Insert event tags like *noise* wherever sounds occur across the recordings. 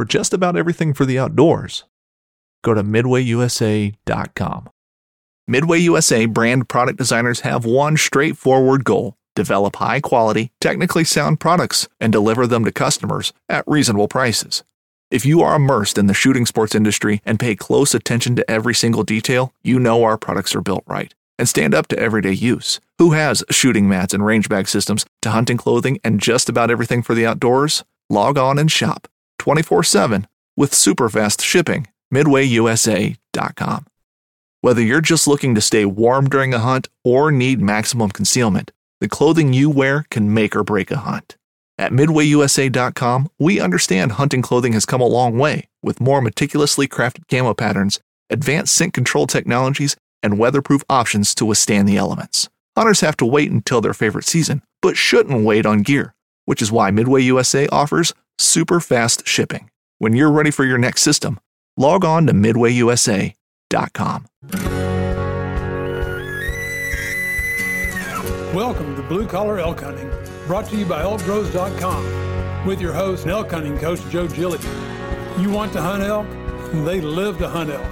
for just about everything for the outdoors. Go to midwayusa.com. Midway USA brand product designers have one straightforward goal develop high quality, technically sound products and deliver them to customers at reasonable prices. If you are immersed in the shooting sports industry and pay close attention to every single detail, you know our products are built right and stand up to everyday use. Who has shooting mats and range bag systems to hunting clothing and just about everything for the outdoors? Log on and shop 24 7 with super fast shipping. MidwayUSA.com. Whether you're just looking to stay warm during a hunt or need maximum concealment, the clothing you wear can make or break a hunt. At MidwayUSA.com, we understand hunting clothing has come a long way with more meticulously crafted camo patterns, advanced scent control technologies, and weatherproof options to withstand the elements. Hunters have to wait until their favorite season, but shouldn't wait on gear, which is why Midway USA offers super fast shipping. When you're ready for your next system, log on to MidwayUSA.com. Welcome to Blue Collar Elk Hunting, brought to you by elkgrows.com with your host and elk hunting coach Joe Gilligan. You want to hunt elk? They live to hunt elk.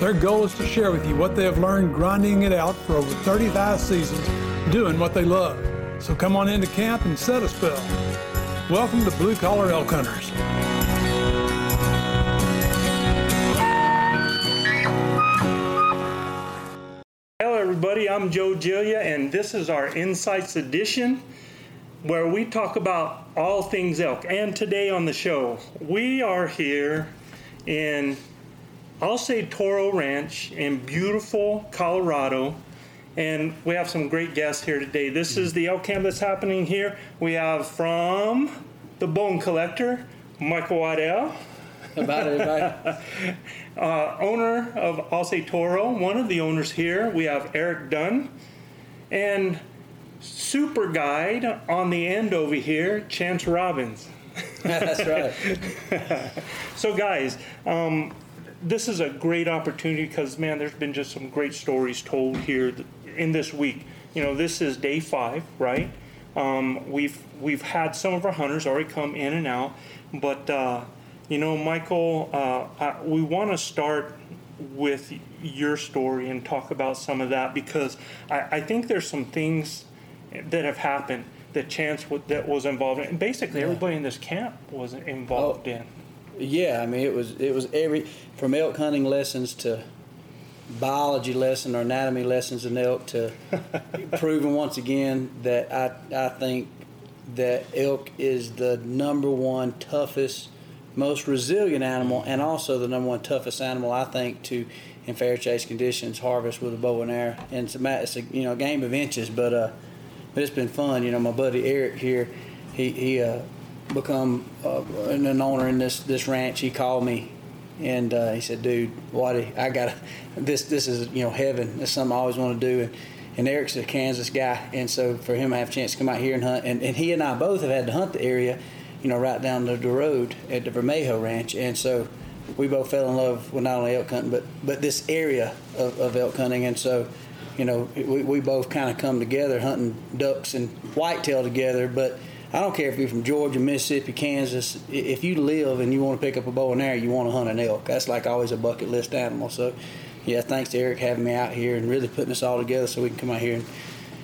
Their goal is to share with you what they have learned grinding it out for over 35 seasons, doing what they love. So come on into camp and set a spell. Welcome to Blue Collar Elk Hunters. Hello, everybody. I'm Joe Gilia, and this is our Insights Edition where we talk about all things elk. And today on the show, we are here in, I'll say Toro Ranch in beautiful Colorado. And we have some great guests here today. This is the elk camp that's happening here. We have from the Bone Collector, Michael Waddell. About everybody. *laughs* uh, owner of El Toro, one of the owners here. We have Eric Dunn. And super guide on the end over here, Chance Robbins. *laughs* That's right. *laughs* so, guys, um, this is a great opportunity because, man, there's been just some great stories told here in this week. You know, this is day five, right? Um, we've we've had some of our hunters already come in and out, but uh, you know, Michael, uh, I, we want to start with your story and talk about some of that because I, I think there's some things that have happened that Chance w- that was involved in. And basically, Yeah. everybody in this camp was involved Oh. in. Yeah, I mean it was it was every from elk hunting lessons to biology lesson or anatomy lessons in elk to *laughs* proving once again that I I think that elk is the number one toughest, most resilient animal, and also the number one toughest animal I think to in fair chase conditions harvest with a bow and arrow. And it's a, it's a you know game of inches, but uh, but it's been fun. You know, my buddy Eric here, he he uh, become uh, an an owner in this this ranch. He called me, and uh, he said, "Dude, Waddy, I got this. This is you know heaven. It's something I always want to do." And, and Eric's a Kansas guy, and so for him to have a chance to come out here and hunt, and, and he and I both have had to hunt the area, you know, right down the, the road at the Vermejo Ranch, and so we both fell in love with not only elk hunting, but but this area of, of elk hunting, and so you know, we, we both kind of come together hunting ducks and whitetail together. But I don't care if you're from Georgia, Mississippi, Kansas. If you live and you want to pick up a bow and arrow, you want to hunt an elk. That's like always a bucket list animal. So, yeah, thanks to Eric having me out here and really putting us all together so we can come out here and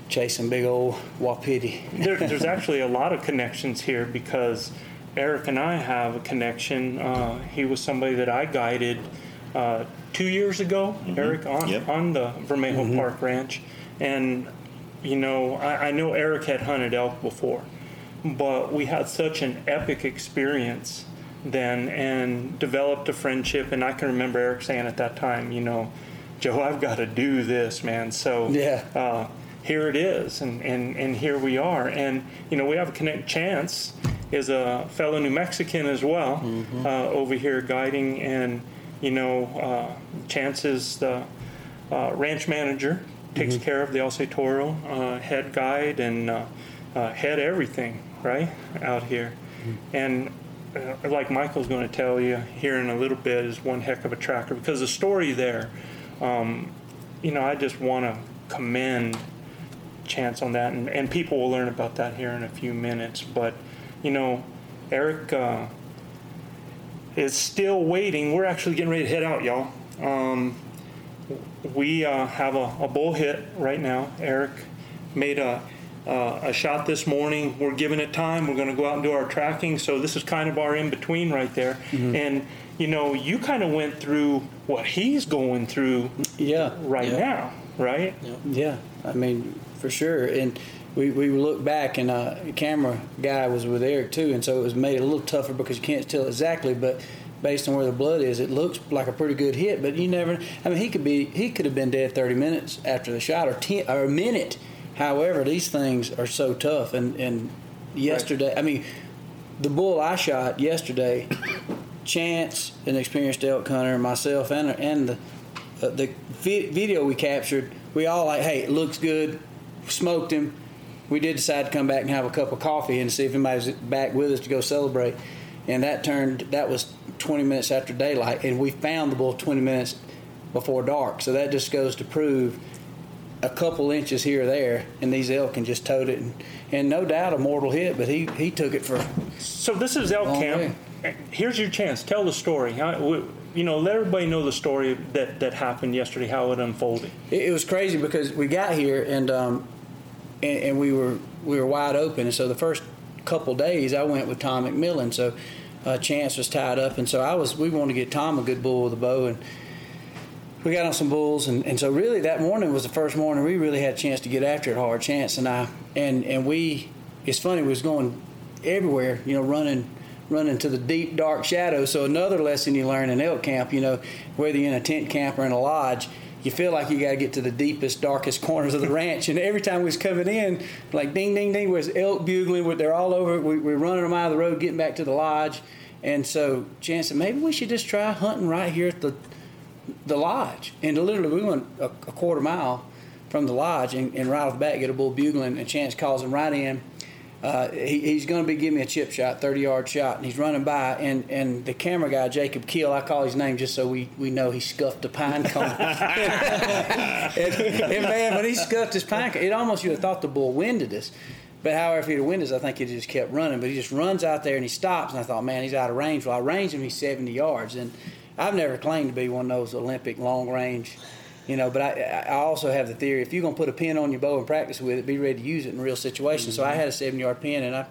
chase some big old wapiti. There, *laughs* there's actually a lot of connections here because Eric and I have a connection. Uh, he was somebody that I guided uh, two years ago, Eric, on, Yep. on the Vermejo Mm-hmm. Park Ranch. And, you know, I, I know Eric had hunted elk before, but we had such an epic experience then and developed a friendship. And I can remember Eric saying at that time, you know, Joe, I've got to do this, man. So Yeah. uh, here it is, and, and, and here we are. And, you know, we have a connect. Chance is a fellow New Mexican as well uh, over here guiding. And, you know, uh, Chance is the uh, ranch manager, takes care of the El Toro, uh, head guide, and uh, uh, head everything, right, out here. And uh, like Michael's going to tell you here in a little bit, is one heck of a tracker because the story there, um, you know, I just want to commend Chance on that, and, and people will learn about that here in a few minutes. But, you know, Eric, uh, is still waiting. We're actually getting ready to head out, y'all. Um, we uh, have a, a bull hit right now. Eric made a uh, a shot this morning. We're giving it time. We're going to go out and do our tracking. So this is kind of our in between right there. And you know, you kind of went through what he's going through Yeah. right yeah. now, right? Yeah, I mean, for sure. And we, we looked back, and uh, the camera guy was with Eric too, and so it was made a little tougher because you can't tell exactly, but based on where the blood is, it looks like a pretty good hit. But you never. I mean, he could be he could have been dead 30 minutes after the shot, or 10 or a minute. However, these things are so tough. And and yesterday, I mean, the bull I shot yesterday, Chance, an experienced elk hunter, myself, and and the uh, the vi- video we captured, we all like, hey, it looks good. Smoked him. We did decide to come back and have a cup of coffee and see if anybody's back with us to go celebrate. And that turned. That was 20 minutes after daylight, and we found the bull 20 minutes before dark. So that just goes to prove a couple inches here or there, and these elk can just tote it. And, and no doubt a mortal hit, but he he took it for So this is elk Long camp. Here's your chance. Tell the story. You know, let everybody know the story that, that happened yesterday, how it unfolded. It, it was crazy because we got here and, um, and and we were we were wide open, and so the first couple days I went with Tom McMillan. So uh, Chance was tied up, and so I was we wanted to get Tom a good bull with a bow, and we got on some bulls, and, and so really that morning was the first morning we really had a chance to get after it hard. Chance and I, and and we, it's funny, we was going everywhere, you know, running running to the deep dark shadows. So another lesson you learn in elk camp, you know, whether you're in a tent camp or in a lodge, you feel like you got to get to the deepest, darkest *laughs* corners of the ranch. And every time we was coming in, like ding, ding, ding, was elk bugling. They're all over. We, we're running them out of the road, getting back to the lodge. And so Chance said, maybe we should just try hunting right here at the the lodge. And literally, we went a, a quarter mile from the lodge and, and right off the bat get a bull bugling. And Chance calls him right in. Uh, he, he's going to be giving me a chip shot, 30 yard shot, and he's running by. And, and the camera guy, Jacob Keel, I call his name just so we, we know he scuffed a pine cone. *laughs* *laughs* and, and man, when he scuffed his pine cone, it almost you'd have thought the bull winded us. But however, if he'd have winded us, I think he just kept running. But he just runs out there and he stops. And I thought, man, he's out of range. Well, I ranged him, he's 70 yards. And I've never claimed to be one of those Olympic long range, you know, but I, I also have the theory if you're going to put a pin on your bow and practice with it, be ready to use it in real situations. So I had a seven yard pin and I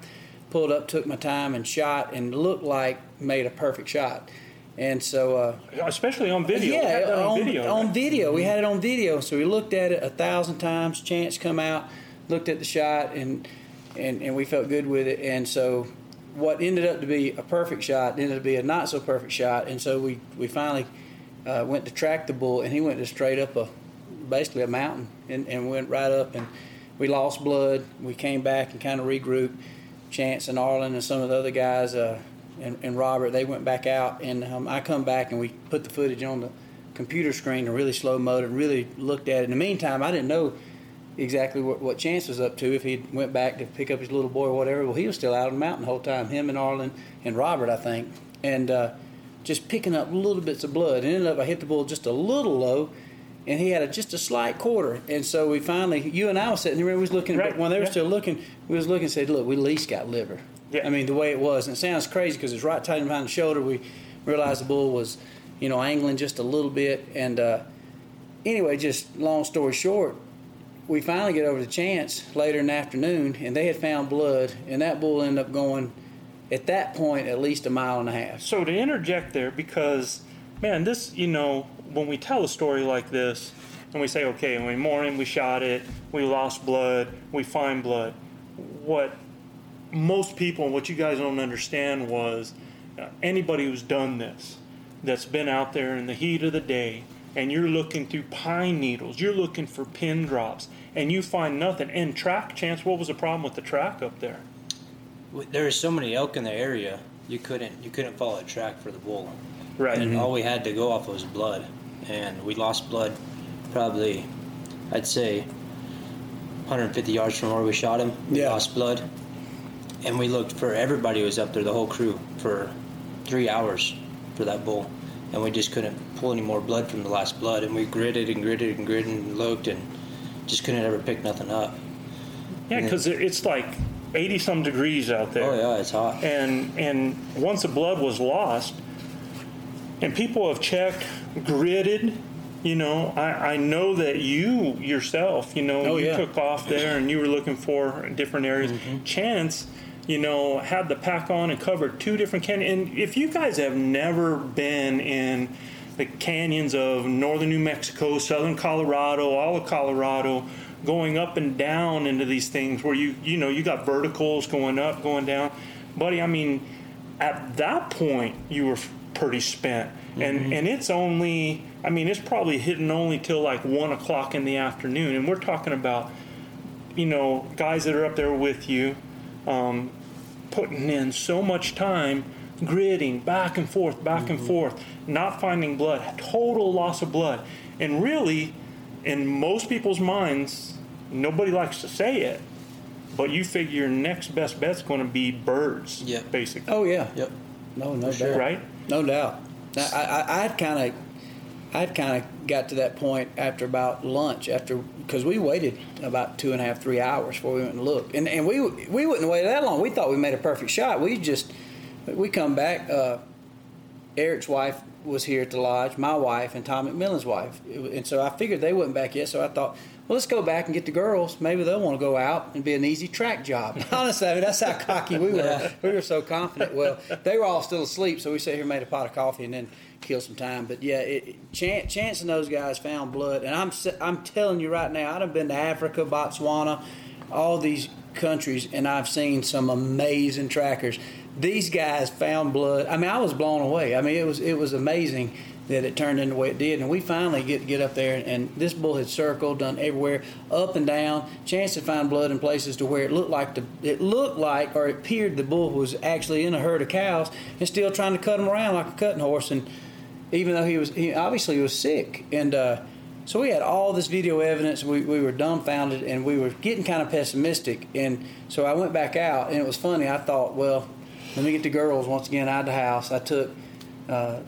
pulled up, took my time, and shot, and looked like made a perfect shot. And so, uh, Especially on video. Yeah, had on, on, video. on right? video. We had it on video, so we looked at it a thousand times. Chance come out, looked at the shot, and and and we felt good with it. And so, what ended up to be a perfect shot ended up to be a not so perfect shot. And so we we finally uh, went to track the bull, and he went to straight up a basically a mountain, and and went right up, and we lost blood. We came back and kind of regrouped. Chance and Arlen and some of the other guys. Uh, and, and Robert, they went back out, and um, I come back and we put the footage on the computer screen and really slow mode and really looked at it. In the meantime, I didn't know exactly what, what Chance was up to. If he went back to pick up his little boy or whatever, well, he was still out on the mountain the whole time. Him and Arlen and Robert, I think, and uh, just picking up little bits of blood. And ended up, I hit the bull just a little low. And he had a, just a slight quarter, and so we finally, you and I was sitting there. We was looking, Right, when they were yeah. still looking, we was looking and said, "Look, we at least got liver." Yeah. I mean, the way it was, and it sounds crazy because it's right tight behind the shoulder. We realized the bull was, you know, angling just a little bit, and uh, anyway, just long story short, we finally get over to Chance later in the afternoon, and they had found blood, and that bull ended up going, at that point, at least a mile and a half. So to interject there, because man, this you know when we tell a story like this, and we say, okay, in the morning we shot it, we lost blood, we find blood. What most people, what you guys don't understand was uh, anybody who's done this, that's been out there in the heat of the day, and you're looking through pine needles, you're looking for pin drops, and you find nothing. And track chance, what was the problem with the track up there? There were so many elk in the area, you couldn't you couldn't follow a track for the bull. Right. And mm-hmm. all we had to go off was blood, and we lost blood, probably, I'd say, 150 yards from where we shot him. We Yeah. lost blood, and we looked for everybody was up there, the whole crew, for three hours for that bull, and we just couldn't pull any more blood from the last blood, and we gritted and gritted and gritted and looked and just couldn't ever pick nothing up. Yeah, because it's like 80 some degrees out there. Oh yeah, it's hot. and and once the blood was lost, and people have checked, gridded. You know, I, I know that you yourself, you know, Oh, you yeah. took off there and you were looking for different areas. Mm-hmm. Chance, you know, had the pack on and covered two different canyons. And if you guys have never been in the canyons of northern New Mexico, southern Colorado, all of Colorado, going up and down into these things where you, you know, you got verticals going up, going down. Buddy, I mean, at that point you were pretty spent. And and it's only i mean it's probably hitting only till like one o'clock in the afternoon. And we're talking about you know guys that are up there with you um, putting in so much time gridding back and forth back and mm-hmm. forth not finding blood total loss of blood and really in most people's minds nobody likes to say it but you figure your next best bet's going to be birds yeah. basically Oh yeah. Yep. No, no sure. doubt. right No doubt. Now, I, I, I'd kind of, I'd kind of got to that point after about lunch, after because we waited about two and a half, three hours before we went and looked, and and we we wouldn't wait that long. We thought we made a perfect shot. We just, we come back. Uh, Eric's wife was here at the lodge, my wife, and Tom McMillan's wife, and so I figured they wasn't back yet. So I thought, well, let's go back and get the girls. Maybe they'll want to go out and be an easy track job. *laughs* Honestly, I mean, that's how cocky we were. We were so confident. Well, they were all still asleep, so we sat here, made a pot of coffee, and then killed some time. But yeah, it, Chance, Chance and those guys found blood, and I'm I'm telling you right now, I've been to Africa, Botswana, all these countries, and I've seen some amazing trackers. These guys found blood. I mean, I was blown away. I mean, it was it was amazing that it turned into the way it did. And we finally get get up there, and this bull had circled, done everywhere, up and down. Chance to find blood in places to where it looked like the it looked like or it appeared the bull was actually in a herd of cows and still trying to cut them around like a cutting horse. And even though he was he obviously was sick, and uh, so we had all this video evidence. We, we were dumbfounded, and we were getting kind of pessimistic. And so I went back out, and it was funny. I thought, well, let me get the girls once again out of the house. I took uh,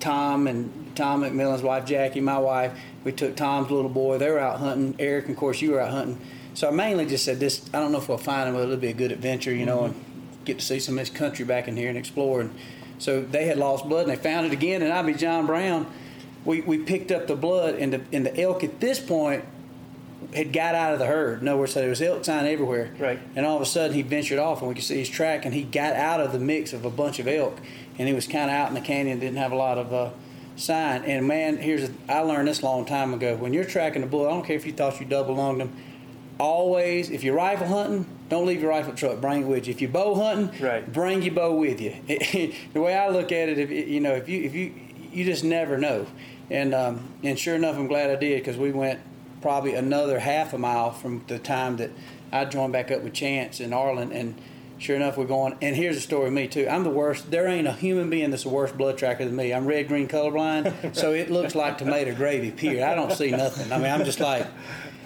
Tom and Tom McMillan's wife Jackie, my wife. We took Tom's little boy. They were out hunting. Eric, and of course, you were out hunting. So I mainly just said this. I don't know if we'll find them, but it'll be a good adventure, you know, and get to see some of this country back in here and explore. And so they had lost blood, and they found it again. And I'd be John Brown. We, we picked up the blood, and the, and the elk at this point had got out of the herd. Nowhere so there was elk sign everywhere. Right. And all of a sudden, he ventured off, and we could see his track, and he got out of the mix of a bunch of elk, and he was kind of out in the canyon, didn't have a lot of uh, sign. And man, here's a, I learned this a long time ago. When you're tracking a bull, I don't care if you thought you double lunged him Always, if you're rifle hunting, don't leave your rifle truck. Bring it with you. If you're bow hunting, Right. bring your bow with you. *laughs* the way I look at it, if you know, if you if you you just never know. And um, and sure enough, I'm glad I did because we went probably another half a mile from the time that I joined back up with Chance in Arlen, and sure enough, we're going. And here's the story of me too. I'm the worst. There ain't a human being that's a worse blood tracker than me. I'm red green colorblind, *laughs* so it looks like tomato gravy. Period. I don't see nothing. I mean, I'm just like.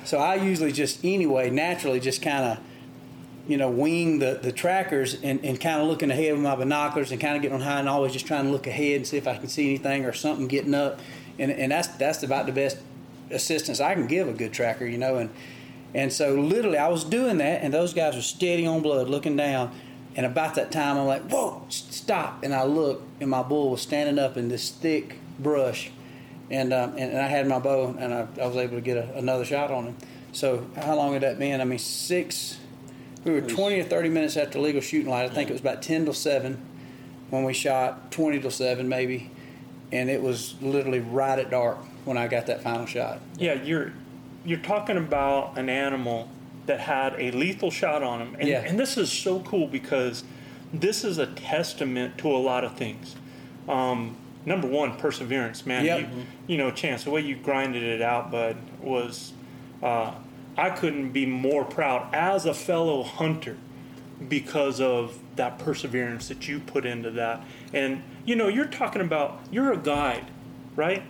So I usually just anyway naturally just kind of you know, wing the, the trackers and, and kind of looking ahead with my binoculars and kind of getting on high and always just trying to look ahead and see if I can see anything or something getting up. And, and that's that's about the best assistance I can give a good tracker, you know. And and so literally I was doing that and those guys were steady on blood looking down. And about that time I'm like, whoa, stop. And I look and my bull was standing up in this thick brush. And, um, and, and I had my bow and I, I was able to get a, another shot on him. So how long had that been? I mean, six, we were 20 or 30 minutes after legal shooting light. I think it was about 10 till 7 when we shot, 20 till 7 maybe. And it was literally right at dark when I got that final shot. Yeah, you're you're talking about an animal that had a lethal shot on him, and, Yeah. and this is so cool because this is a testament to a lot of things. Um, number one, perseverance, man. Yep. You, you know, chance the way you grinded it out, bud, was uh, I couldn't be more proud as a fellow hunter because of that perseverance that you put into that. And you know, you're talking about you're a guide, right?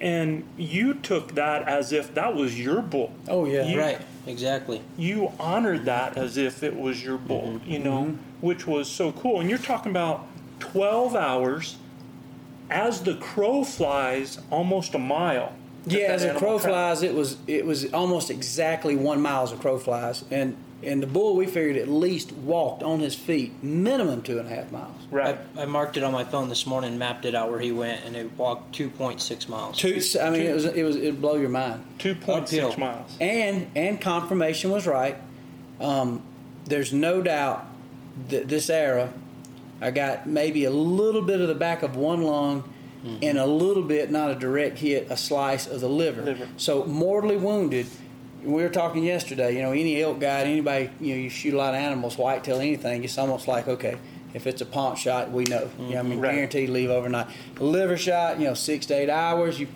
And you took that as if that was your bull. Oh, yeah. You- Right. Exactly. You honored that as if it was your bull, mm-hmm. you know, mm-hmm. which was so cool. And you're talking about 12 hours as the crow flies almost a mile. Yeah, as a crow flies, it was it was almost exactly one mile as a crow flies, and And the bull, we figured at least walked on his feet minimum two and a half miles. Right. I, I marked it on my phone this morning, mapped it out where he went, and it walked 2.6 miles. Two, I mean, it was it was it'd blow your mind. Two point six Uphill. miles. And and confirmation was right. Um, there's no doubt that this era, I got maybe a little bit of the back of one lung, and a little bit, not a direct hit, a slice of the liver. Liver. So mortally wounded. We were talking yesterday. You know, any elk guide, anybody, you know, you shoot a lot of animals, whitetail, anything. It's almost like okay, if it's a paunch shot, we know. You know, I mean, mm-hmm. Right. guaranteed leave overnight. Liver shot, you know, six to eight hours. You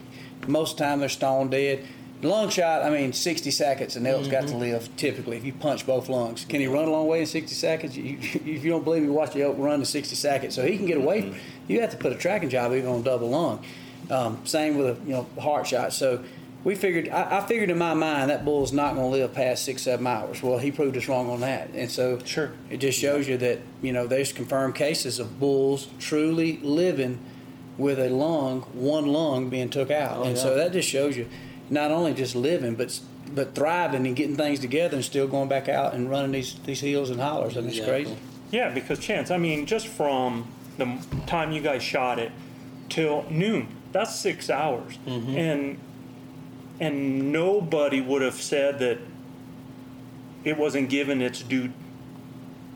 most of the time they're stone dead. Lung shot, I mean, 60 seconds, and elk's got to mm-hmm. live typically if you punch both lungs. Can he run a long way in 60 seconds? You, if you don't believe me, watch the elk run in 60 seconds. So he can get away. Mm-hmm. You have to put a tracking job even on double lung. Um, same with a you know heart shot. So we figured, I, I figured in my mind that bull's not going to live past six, seven hours. Well, he proved us wrong on that. And so Sure. it just shows you that, you know, there's confirmed cases of bulls truly living with a lung, one lung being took out. Oh, and yeah. so that just shows you not only just living, but but thriving and getting things together and still going back out and running these, these hills and hollers. I mean, it's Exactly. crazy. Yeah, because chance. I mean, just from the time you guys shot it till noon, that's six hours, Mm-hmm. and and nobody would have said that it wasn't given its due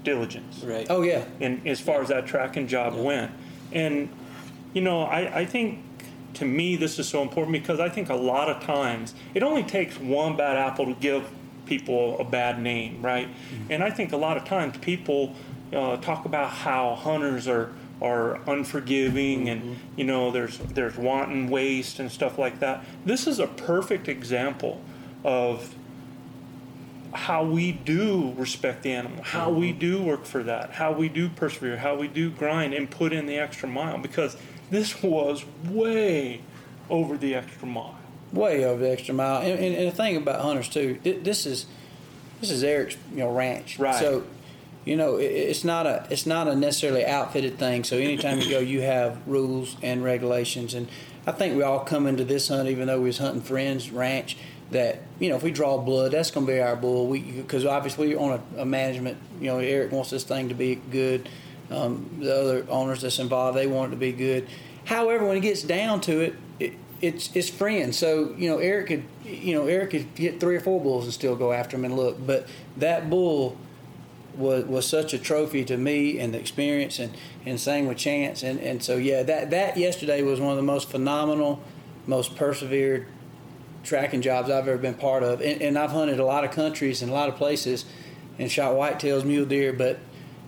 diligence. Right. Oh, yeah. and as far as that tracking job went. And you know, I, I think to me this is so important because I think a lot of times it only takes one bad apple to give people a bad name, right? And I think a lot of times people uh, talk about how hunters are are unforgiving and mm-hmm. you know there's there's wanton waste and stuff like that. This is a perfect example of how we do respect the animal, how we mm-hmm. do work for that, how we do persevere, how we do grind and put in the extra mile because this was way over the extra mile. way over the extra mile. And, and, and the thing about hunters too, this is this is Eric's you know ranch. Right. So, you know, it, it's not a it's not a necessarily outfitted thing. So anytime you go, you have rules and regulations. And I think we all come into this hunt, even though we was hunting friends ranch. That you know, if we draw blood, that's going to be our bull. We because obviously on a, a management. You know, Eric wants this thing to be good. Um, the other owners that's involved, they want it to be good. However, when it gets down to it, it it's it's friends. So you know, Eric could you know Eric could get three or four bulls and still go after him and look. But that bull was was such a trophy to me and the experience and and same with Chance and and so yeah that that yesterday was one of the most phenomenal, most persevered tracking jobs I've ever been part of. And, and I've hunted a lot of countries and a lot of places and shot whitetails, mule deer, but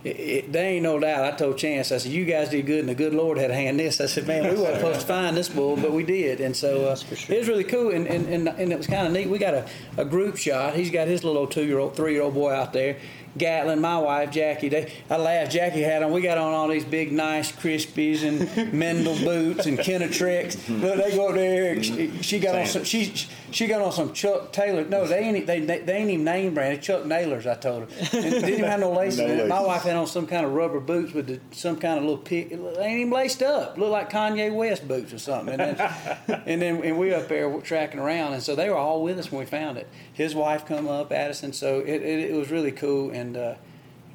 it, it, there ain't no doubt. I told Chance, I said, you guys did good, and the good Lord had a hand in this. I said, man, we weren't supposed to find this bull, but we did. And so uh, it was really cool, and, and, and, and it was kind of neat. We got a, a group shot. He's got his little two year old, three year old boy out there. Gatlin, my wife Jackie, they I laughed. Jackie had on. We got on all these big, nice Crispis and *laughs* Meindl boots and Kenetreks. Look, they go up there. She, she got on some. She she got on some Chuck Taylor. No, they ain't they they, ain't even name brand. Chuck Nailers. I told her. And didn't even have no laces. No it. My wife had on some kind of rubber boots with the, some kind of little pick. They ain't even laced up. Looked like Kanye West boots or something. And then *laughs* and then and we up there tracking around. And so they were all with us when we found it. His wife come up, Addison. So it, it, it was really cool. And uh,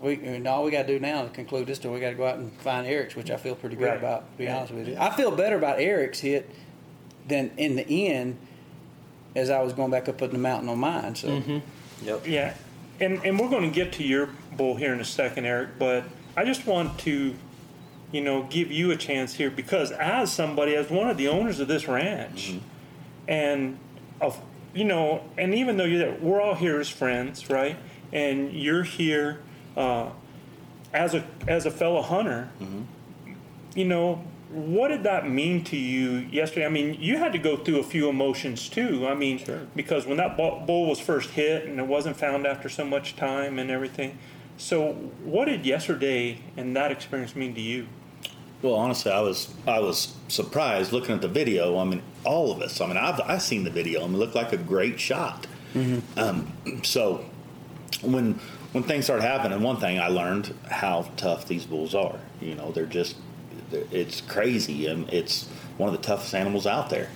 we and all we got to do now to conclude this tour, we got to go out and find Eric's, which I feel pretty good Right. about. To be honest with you, I feel better about Eric's hit than in the end as I was going back up on the mountain on mine. So. Mm-hmm. Yep. Yeah, and and we're going to get to your bull here in a second, Eric. But I just want to, you know, give you a chance here because as somebody, as one of the owners of this ranch, mm-hmm. and of you know, and even though you're there, we're all here as friends, right? And you're here uh, as a as a fellow hunter. Mm-hmm. You know, what did that mean to you yesterday? I mean, you had to go through a few emotions too. I mean, because when that bull was first hit and it wasn't found after so much time and everything. So, what did yesterday and that experience mean to you? Well, honestly, I was I was surprised looking at the video. I mean, all of us. I mean, I've I've seen the video. I mean, it looked like a great shot. Um, so when when things started happening, one thing I learned how tough these bulls are. You know, they're just it's crazy, and it's one of the toughest animals out there.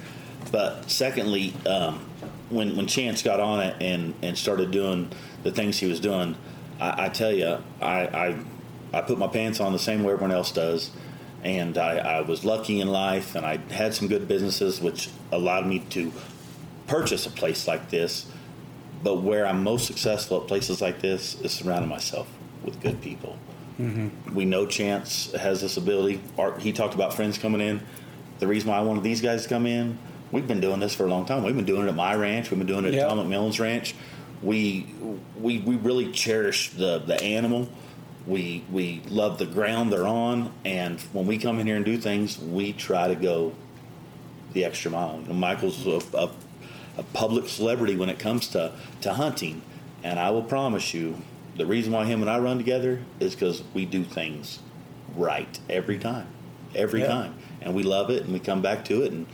But secondly, um, when when Chance got on it and and started doing the things he was doing, I, I tell you, I, I I put my pants on the same way everyone else does. And I, I was lucky in life, and I had some good businesses, which allowed me to purchase a place like this. But where I'm most successful at places like this is surrounding myself with good people. Mm-hmm. We know Chance has this ability. Art, he talked about friends coming in. The reason why I wanted these guys to come in, we've been doing this for a long time. We've been doing it at my ranch. We've been doing it Yep. at Tom McMillan's ranch. We we we really cherish the the animal. We we love the ground they're on, and when we come in here and do things, we try to go the extra mile. You know, Michael's a, a, a public celebrity when it comes to, to hunting, and I will promise you, the reason why him and I run together is because we do things right every time, every Yeah. time, and we love it, and we come back to it. And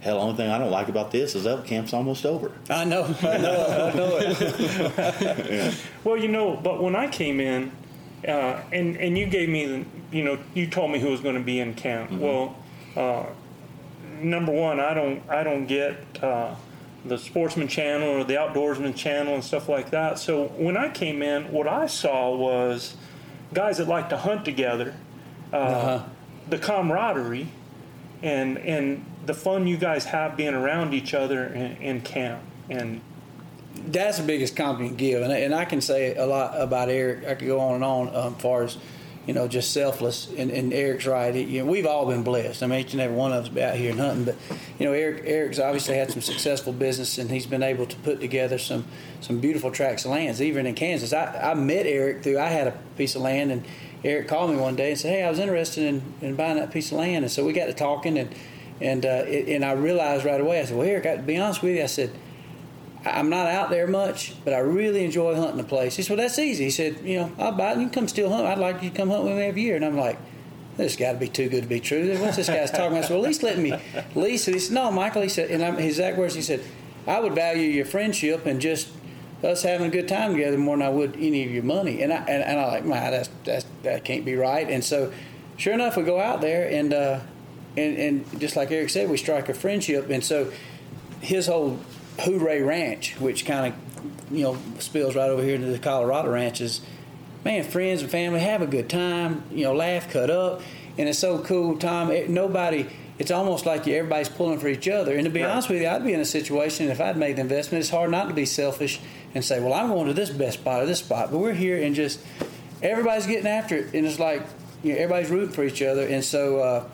hell, the only thing I don't like about this is that camp's almost over. I know, *laughs* I know, I know it. *laughs* Well, you know, but when I came in, uh, and and you gave me, the, you know, you told me who was going to be in camp. Well, uh, number one, I don't I don't get uh, the Sportsman Channel or the Outdoorsman Channel and stuff like that. So when I came in, what I saw was guys that like to hunt together, uh, the camaraderie, and and the fun you guys have being around each other in, in camp. And that's the biggest compliment you give, and, I- and I can say a lot about Eric. I could go on and on um, as far as you know, just selfless. And, and Eric's right. It- you know, we've all been blessed. I mean, each and every one of us out here and hunting. But you know, Eric Eric's obviously had some successful business, and he's been able to put together some some beautiful tracts of lands, even in Kansas. I, I met Eric through. I had a piece of land, and Eric called me one day and said, "Hey, I was interested in, in buying that piece of land." And so we got to talking, and and uh, it, and I realized right away. I said, "Well, Eric, I, to be honest with you, I said." I'm not out there much, but I really enjoy hunting the place. He said, "Well, that's easy." He said, "You know, I'll buy it. and You can come still hunt. I'd like you to come hunt with me every year." And I'm like, "This got to be too good to be true. What's this guy's talking about?" I said, "Well, at least let me, *laughs* at least." He said, "No, Michael." He said, and I'm, his exact words. He said, "I would value your friendship and just us having a good time together more than I would any of your money." And I and, and I like, My, that's that's that can't be right. And so, sure enough, we go out there and uh, and and just like Eric said, we strike a friendship. And so, his whole Hooray Ranch, which kind of you know spills right over here into the Colorado ranches. Man, friends and family have a good time. You know, laugh, cut up, and it's so cool. Tom, it, nobody. It's almost like you, everybody's pulling for each other. And to be Right. honest with you, I'd be in a situation if I'd made the investment. It's hard not to be selfish and say, "Well, I'm going to this best spot or this spot," but we're here and just everybody's getting after it, and it's like you know, everybody's rooting for each other, and so. Uh,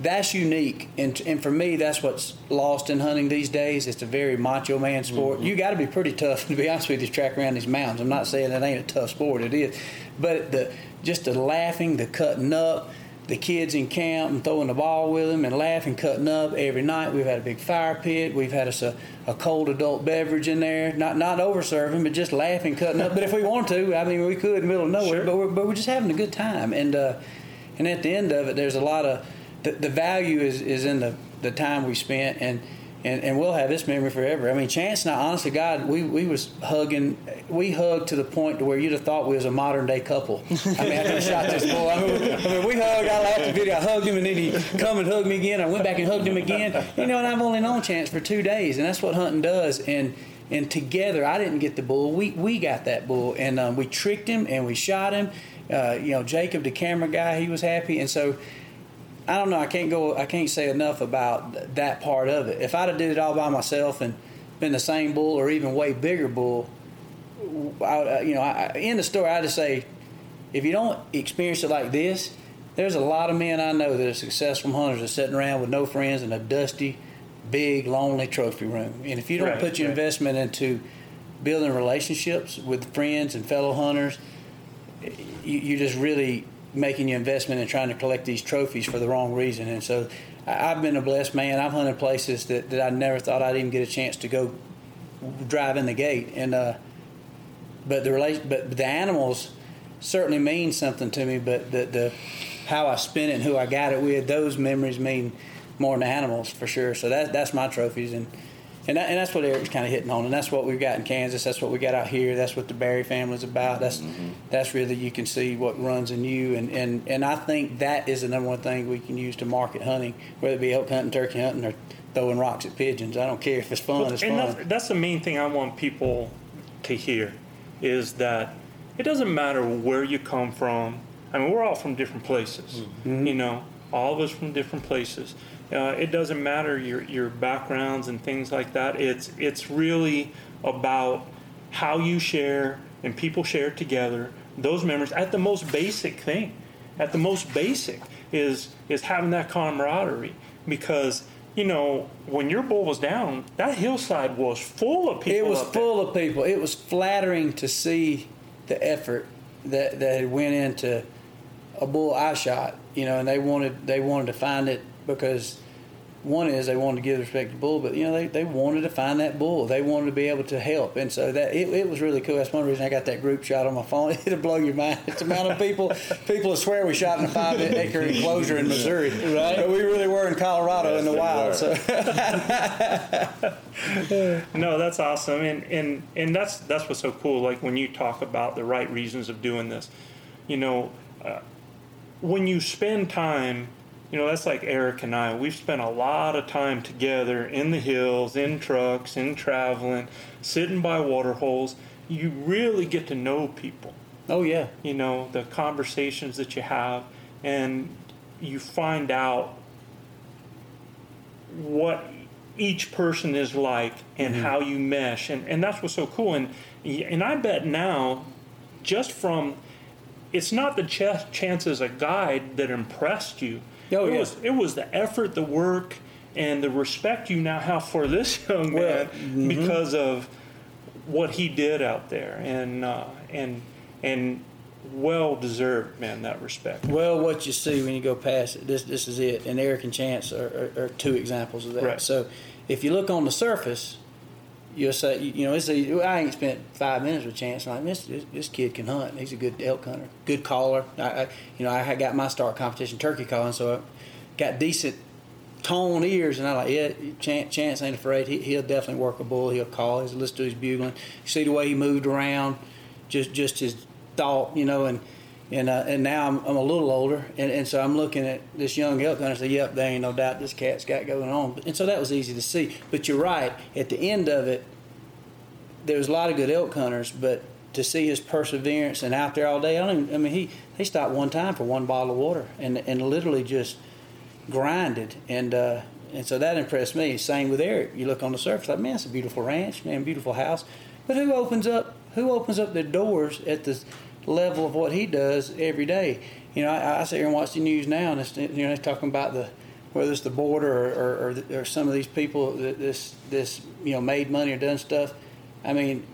that's unique, and, and for me, that's what's lost in hunting these days. It's a very macho man sport. You got to be pretty tough *laughs* to be honest with you to track around these mountains. I'm not saying it ain't a tough sport. It is, but the just the laughing, the cutting up, the kids in camp and throwing the ball with them and laughing, cutting up every night. We've had a big fire pit. We've had us a, a cold adult beverage in there. Not not over serving, but just laughing, cutting up. But if we want to, I mean, we could in the middle of nowhere. Sure. But we're but we're just having a good time. And uh, and at the end of it, there's a lot of the, the value is, is in the, the time we spent and, and and we'll have this memory forever. I mean, Chance and I, honest to God, we, we was hugging, we hugged to the point to where you'd have thought we was a modern day couple. I mean, I shot this bull, I mean, I mean, we hugged. I laughed the video. I hugged him, and then he come and hugged me again. I went back and hugged him again. You know, and I've only known Chance for two days, and that's what hunting does. And and together, I didn't get the bull. We we got that bull, and um, we tricked him and we shot him. Uh, you know, Jacob, the camera guy, he was happy, and so. I don't know. I can't go. I can't say enough about th- that part of it. If I'd have did it all by myself and been the same bull or even way bigger bull, I, uh, you know, I, in the story, I just say, if you don't experience it like this, there's a lot of men I know that are successful hunters that are sitting around with no friends in a dusty, big, lonely trophy room. And if you don't Right, put your right. investment into building relationships with friends and fellow hunters, you, you're just really making your investment and trying to collect these trophies for the wrong reason. And so I've been a blessed man. I've hunted places that, that I never thought I'd even get a chance to go drive in the gate. And uh, but the relation, but the animals certainly mean something to me. But the the how I spent it and who I got it with, those memories mean more than animals for sure. So that that's my trophies and. And that, and that's what Eric's kind of hitting on, and that's what we've got in Kansas. That's what we got out here. That's what the Barry family's about. That's mm-hmm. that's really you can see what runs in you, and, and and I think that is the number one thing we can use to market hunting, whether it be elk hunting, turkey hunting, or throwing rocks at pigeons. I don't care if it's fun. It's and fun. that's, that's the main thing I want people to hear is that it doesn't matter where you come from. I mean, we're all from different places. Mm-hmm. You know, all of us from different places. Uh, it doesn't matter your your backgrounds and things like that. It's it's really about how you share and people share together those memories at the most basic thing. At the most basic is is having that camaraderie because you know when your bull was down, that hillside was full of people. It was up there. full of people. It was flattering to see the effort that that went into a bull I shot. You know, and they wanted they wanted to find it because one is they wanted to give respect to the bull, but you know they, they wanted to find that bull. They wanted to be able to help, and so that it, it was really cool. That's one reason I got that group shot on my phone. *laughs* It'll blow your mind. It's the amount of people *laughs* people swear we shot in a five *laughs* acre enclosure in Missouri, right? But we really were in Colorado Yes, in the wild. So No, that's awesome, and and and that's that's what's so cool. Like when you talk about the right reasons of doing this, you know, uh, when you spend time, you know, that's like Eric and I. We've spent a lot of time together in the hills, in trucks, in traveling, sitting by water holes. You really get to know people. Oh yeah, you know the conversations that you have and you find out what each person is like and mm-hmm. how you mesh. And, and that's what's so cool. And and I bet now just from it's not the ch- chance as a guide that impressed you Oh, it yeah. was it was the effort the work and the respect you now have for this *laughs* young man because of what he did out there and uh, and and well deserved man that respect Well, what you see when you go past it, this this is it. And Eric and Chance are, are, are two examples of that. Right. So, if you look on the surface, you'll say, you, know, it's a, I ain't spent five minutes with Chance. I'm like this, this this kid can hunt. He's a good elk hunter, good caller. I, I you know, I got my start competition turkey calling, so I got decent tone ears, and I like, yeah, Chance, Chance ain't afraid. He, he'll definitely work a bull. He'll call. He'll listen to his bugling. You see the way he moved around, just just his thought, you know, and and uh, and now I'm, I'm a little older, and, and so I'm looking at this young elk hunter and say, yep, there ain't no doubt this cat's got going on. And so that was easy to see. But you're right. At the end of it, there was a lot of good elk hunters, but to see his perseverance and out there all day, I don't. Even, I mean, he he stopped one time for one bottle of water and and literally just grinded and. uh and so that impressed me. Same with Eric. You look on the surface, like man, it's a beautiful ranch, man, beautiful house. But who opens up? Who opens up their doors at the level of what he does every day? You know, I, I sit here and watch the news now, and it's, you know, they're talking about the whether it's the border or, or, or, or some of these people that this this you know made money or done stuff. I mean,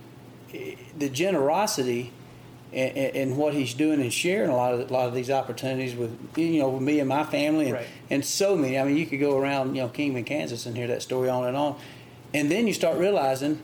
the generosity and, and what he's doing and sharing a lot of a lot of these opportunities with you know with me and my family and, Right. and so many. I mean, you could go around you know Kingman, Kansas, and hear that story on and on, and then you start realizing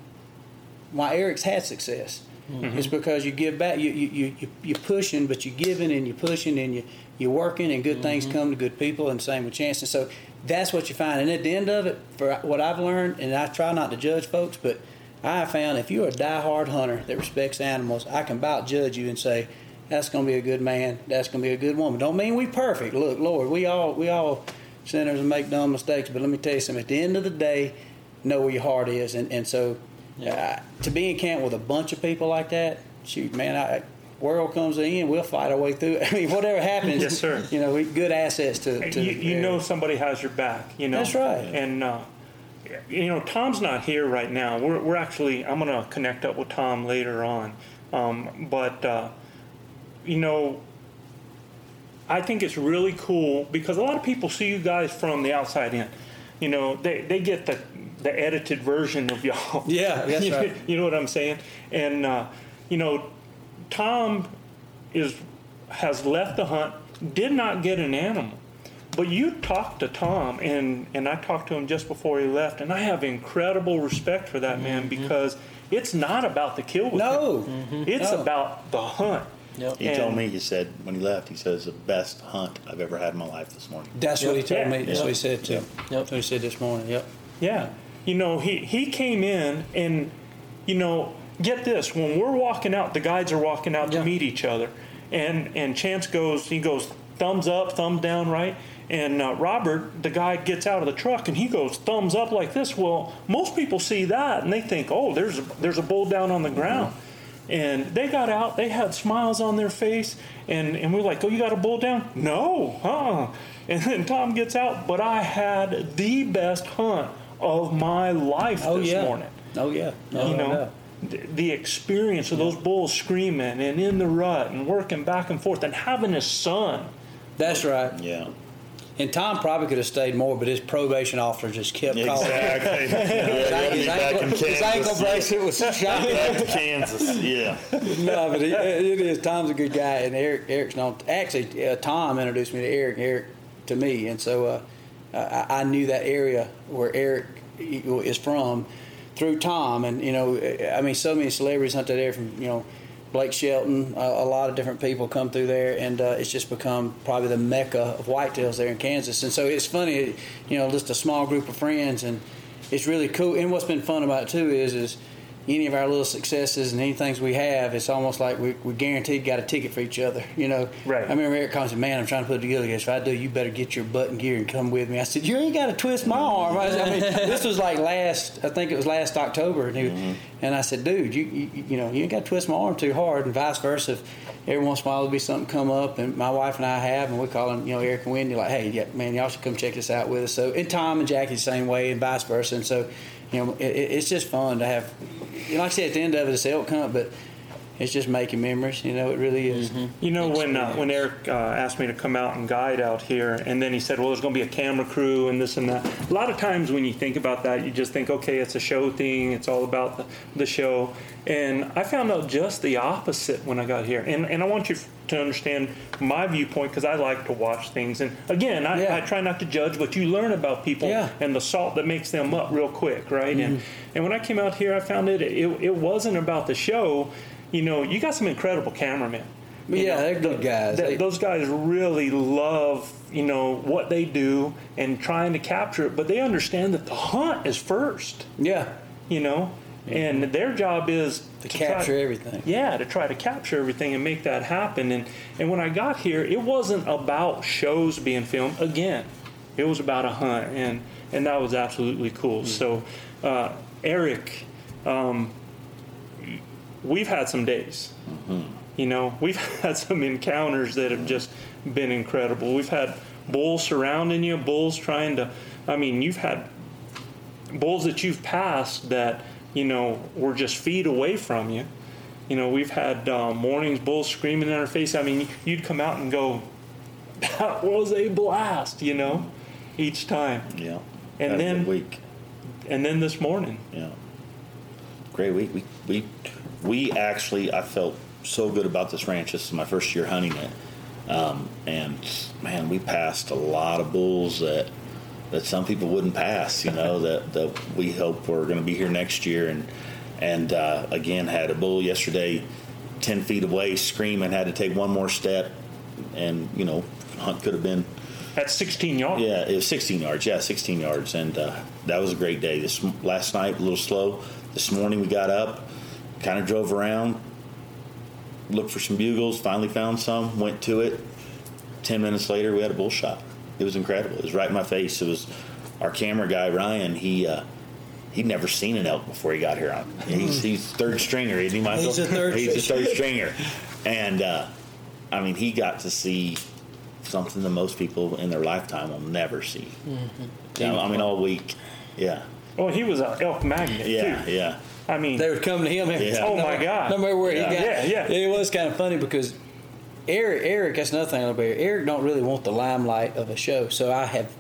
why Eric's had success. Mm-hmm. It's because you give back. You you you you you're pushing, but you're giving and you're pushing and you you're working, and good mm-hmm. things come to good people. And same with Chance. And so that's what you find. And at the end of it, for what I've learned, and I try not to judge folks, but I found if you're a die-hard hunter that respects animals, I can about judge you and say that's going to be a good man. That's going to be a good woman. Don't mean we perfect. Look, Lord, we all we all sinners and make dumb mistakes. But let me tell you something. At the end of the day, know where your heart is, and and so uh, to be in camp with a bunch of people like that, shoot, man, I, world comes end, we'll fight our way through. *laughs* I mean, whatever happens, Yes, sir. You know, we good assets to. to you, you know somebody has your back you know That's right. and uh, you know tom's not here right now we're, we're actually i'm going to connect up with tom later on um, but uh, you know i think it's really cool because a lot of people see you guys from the outside in you know they, they get the the edited version of y'all *laughs* Yeah, *laughs* that's you, right. you know what i'm saying and uh, you know tom is has left the hunt, did not get an animal. But you talked to Tom, and, and I talked to him just before he left, and I have incredible respect for that man because it's not about the kill. With No. him. it's No. about the hunt. Yep. He And- told me, he said, when he left, he says, the best hunt I've ever had in my life this morning. That's what he told Yeah. me. That's Yeah. what he said too. Yep. That's what he said this morning. Yep. Yeah, you know, he he came in and, you know, get this when we're walking out, the guides are walking out Yeah. to meet each other, and and Chance goes, he goes thumbs up, thumbs down, right. And uh, Robert, the guy, gets out of the truck and he goes thumbs up like this. Well, most people see that and they think, oh, there's a, there's a bull down on the ground. And they got out, they had smiles on their face, and, and we're like, oh, you got a bull down? No, huh? And then Tom gets out, but I had the best hunt of my life Oh this yeah. morning. Oh yeah. No, You no know, doubt. the, the experience of those bulls screaming and in the rut and working back and forth and having a son. That's right. Yeah. And Tom probably could have stayed more, but his probation officer just kept calling. Exactly. *laughs* His ankle, his ankle bracelet was shot. Kansas. Yeah. no, but he, it is. Tom's a good guy, and Eric. Eric's known. Actually, uh, Tom introduced me to Eric. Eric to me, and so uh, I, I knew that area where Eric is from through Tom. And you know, I mean, so many celebrities hunt that area from you know. Blake Shelton, a, a lot of different people come through there, and uh, it's just become probably the mecca of whitetails there in Kansas. And so it's funny, you know, just a small group of friends, and it's really cool. And what's been fun about it too is, is any of our little successes and any things we have, it's almost like we, we guaranteed got a ticket for each other. You know, Right. I remember Eric calling and said, "Man, I'm trying to put it together. If I do, you better get your butt in gear and come with me." I said, "You ain't got to twist my arm." I, said, I mean, *laughs* this was like last, I think it was last October, and, he, mm-hmm. and I said, "Dude, you, you you know you ain't got to twist my arm too hard." And vice versa. If every once in a while there'll be something come up, and my wife and I have, and we call them, you know, Eric and Wendy, like, "Hey, yeah, man, y'all should come check this out with us." So, and Tom and Jackie the same way, and vice versa. And so, you know, it, it- it's just fun to have. You know, like I said, at the end of it, it's elk hunt, but it's just making memories. You know, it really is. You know, when uh, when Eric uh, asked me to come out and guide out here, and then he said, "Well, there's going to be a camera crew and this and that." A lot of times when you think about that, you just think, "Okay, it's a show thing. It's all about the, the show." And I found out just the opposite when I got here. And and I want you to understand my viewpoint because I like to watch things. And again, I, Yeah. I try not to judge, but you learn about people Yeah. and the salt that makes them up real quick, right? And mm-hmm. and when I came out here, I found it, it it wasn't about the show. You know, you got some incredible cameramen. You yeah, know, they're good guys. Th- They- those guys really love you know what they do and trying to capture it, but they understand that the hunt is first. yeah, You know, and their job is to try- capture everything. yeah, to try to capture everything and make that happen. And and when I got here, it wasn't about shows being filmed. Again, it was about a hunt, and and that was absolutely cool. So, uh, Eric, um, we've had some days. You know, we've *laughs* had some encounters that have just been incredible. We've had bulls surrounding you, bulls trying to. I mean, you've had bulls that you've passed that you know were just feet away from you. You know, we've had uh, mornings bulls screaming in our face. I mean, you'd come out and go, *laughs* "That was a blast!" You know, each time. Yeah. And then- week. And then this morning, Yeah. Great week. We we we actually I felt so good about this ranch. This is my first year hunting it. Um, and man, we passed a lot of bulls that that some people wouldn't pass, you know, *laughs* that, that we hope we're going to be here next year. And and uh, again, had a bull yesterday, ten feet away, screaming, had to take one more step, and you know, hunt could have been at 16 yards. yeah, it was 16 yards. Yeah, 16 yards, and uh, that was a great day. This last night a little slow. This morning we got up, kind of drove around, looked for some bugles. Finally found some. Went to it. Ten minutes later, we had a bull shot. It was incredible. It was right in my face. It was our camera guy Ryan. He uh, he'd never seen an elk before he got here. On he's he's third stringer, isn't he, Michael? He's a third He's a third *laughs* stringer, and uh, I mean he got to see something that most people in their lifetime will never see. Mm-hmm. You know, I mean, all week. Yeah, Well, he was an elk magnet yeah, too. yeah. I mean, They would come to him. Every Yeah. time. Oh, no, my God. No matter where Yeah. he got. Yeah, yeah. It was kind of funny because Eric, Eric, that's another thing about Eric. Eric don't really want the limelight of a show. So I have,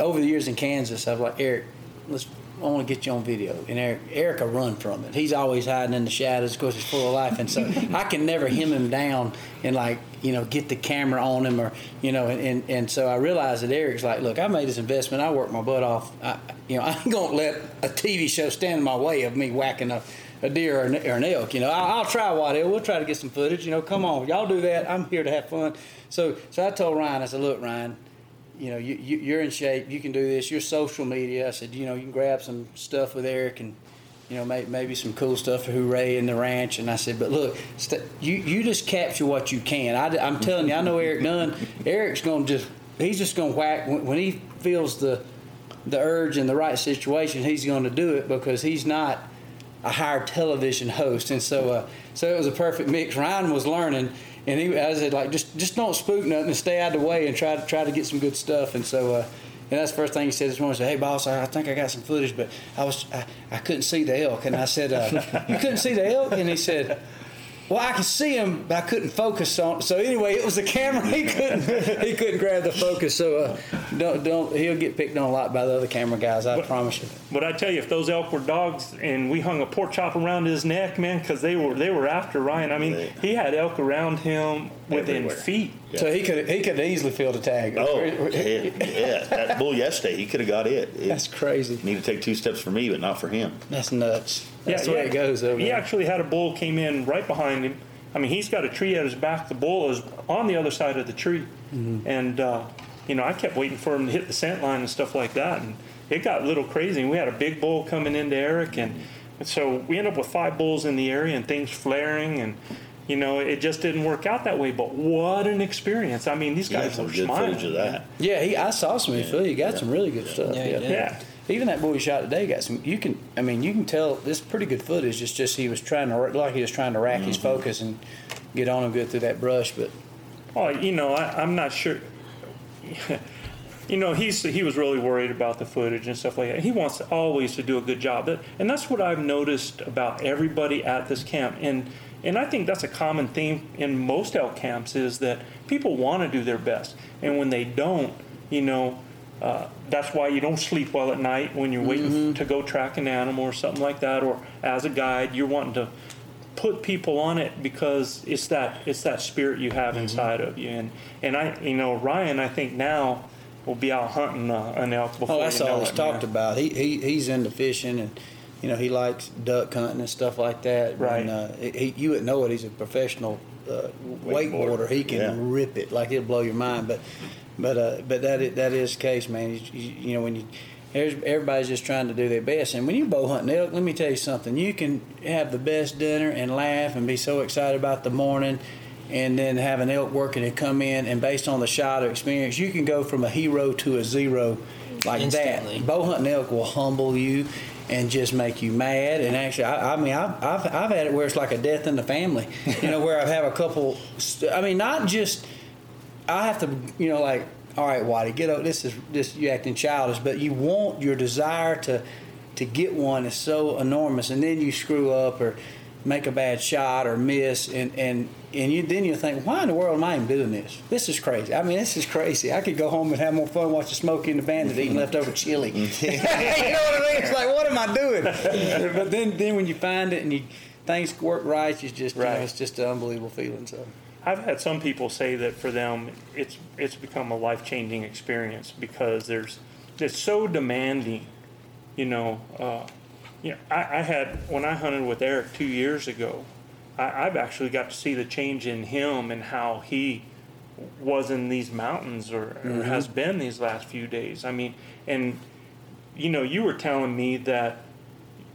over the years in Kansas, I've like Eric, let's. I want to get you on video, and Eric, Eric will run from it. He's always hiding in the shadows. Of course, he's full of life, and so *laughs* I can never hem him down and like you know get the camera on him or you know. And, and, and so I realized that Eric's like, look, I made this investment. I worked my butt off. I, you know, *laughs* I ain't gonna let a TV show stand in my way of me whacking a, a deer or an, or an elk. You know, I'll, I'll try whatever. We'll try to get some footage. You know, come on, y'all do that. I'm here to have fun. So, so I told Ryan, I said, look, Ryan, you know, you, you you're in shape. You can do this. Your social media. I said, you know, you can grab some stuff with Eric and you know, maybe, maybe some cool stuff for Hooray and the ranch. And I said, but look, st- you you just capture what you can. I, am telling you, I know Eric Dunn. Eric's going to just he's just going to whack when, when, he feels the the urge in the right situation. He's going to do it because he's not a hired television host. And so uh, so it was a perfect mix. Ryan was learning. And he, I said, like, just just don't spook nothing and stay out of the way and try to try to get some good stuff. And so, uh, and that's the first thing he said this morning. He said, "Hey, boss, I, think I got some footage, but I was I, I couldn't see the elk." And I said, uh, "You couldn't see the elk?" And he said, well, I could see him, but I couldn't focus on. So anyway, it was the camera. *laughs* He couldn't. he couldn't grab the focus. So uh, don't don't. He'll get picked on a lot by the other camera guys. I but, promise you. But I tell you, if those elk were dogs, and we hung a pork chop around his neck, man, because they were they were after Ryan. I mean, he had elk around him within Everywhere. feet. Yeah. So he could he could easily field a tag. Oh yeah, yeah. That bull yesterday, he could have got it. it. That's crazy. Need to take two steps for me, but not for him. That's nuts. That's yeah, the way yeah. it goes. Over he there. actually had a bull came in right behind him. I mean, he's got a tree at his back. The bull is on the other side of the tree, mm-hmm. and uh, you know, I kept waiting for him to hit the scent line and stuff like that, and it got a little crazy. We had a big bull coming into Eric, and so we ended up with five bulls in the area and things flaring and you know, it just didn't work out that way. But what an experience! I mean, these guys yeah, were smiling. that. Yeah, he, I saw some of his yeah. You got yeah. some really good stuff. Yeah, yeah. yeah even that boy shot today got some. You can, I mean, you can tell this pretty good footage. It's just he was trying to like he was trying to rack mm-hmm. his focus and get on him good through that brush. But oh, you know, I, I'm not sure. *laughs* you know, he's he was really worried about the footage and stuff like that. He wants to always to do a good job, and that's what I've noticed about everybody at this camp. And and I think that's a common theme in most elk camps is that people want to do their best, and when they don't, you know, uh, that's why you don't sleep well at night when you're waiting mm-hmm. to go track an animal or something like that, or as a guide, you're wanting to put people on it because it's that it's that spirit you have mm-hmm. inside of you. And and I, you know, Ryan, I think now will be out hunting uh, an elk before. Oh, that's all he's talked about. He, he he's into fishing and. You know he likes duck hunting and stuff like that. Right. And, uh, he, you wouldn't know it. He's a professional uh, wakeboarder. He can yeah. rip it like it'll blow your mind. But but uh, but that is, that is the case, man. You, you, you know when you everybody's just trying to do their best. And when you bow hunting elk, let me tell you something. You can have the best dinner and laugh and be so excited about the morning, and then have an elk working and come in and based on the shot or experience, you can go from a hero to a zero like Instantly. that. Bow hunting elk will humble you and just make you mad. And actually, I, I mean, I've, I've, I've had it where it's like a death in the family. You know, *laughs* where I've a couple. I mean, not just I have to, you know, like, all right, Waddy, get up. This is this you acting childish, but you want your desire to to get one is so enormous, and then you screw up or make a bad shot or miss, and and and you then you think, why in the world am I even doing this? This is crazy. I mean, this is crazy. I could go home and have more fun watching Smokey and the Bandit eating leftover chili. *laughs* *laughs* you know what I mean? It's like, what am I doing? *laughs* but then then when you find it and you things work right, it's just right. You know, it's just an unbelievable feeling. So. I've had some people say that for them it's it's become a life changing experience because there's it's so demanding, you know. Uh, you know, I, I, had when I hunted with Eric two years ago, I, have actually got to see the change in him and how he was in these mountains or, mm-hmm. has been these last few days. I mean, and you know, you were telling me that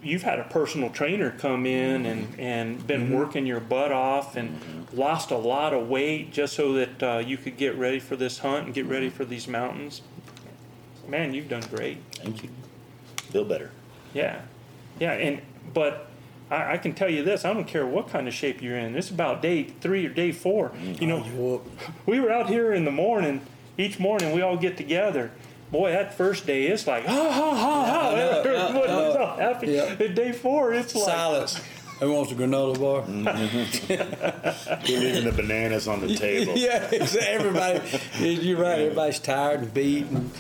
you've had a personal trainer come in and, and been mm-hmm. working your butt off and mm-hmm. lost a lot of weight just so that uh, you could get ready for this hunt and get ready for these mountains. Man, you've done great. Thank you. Feel better. Yeah, yeah, and but I, I, can tell you this: I don't care what kind of shape you're in. It's about day three or day four. Mm-hmm. You know, *laughs* we were out here in the morning. Each morning, we all get together boy, that first day it's like ha ha ha ha. *laughs* Everyone's so happy. Yep. And day four, it's like silence. Who wants a granola bar? Mm-hmm. *laughs* We're leaving the bananas on the table. yeah, everybody. You're right. Everybody's tired and beat, and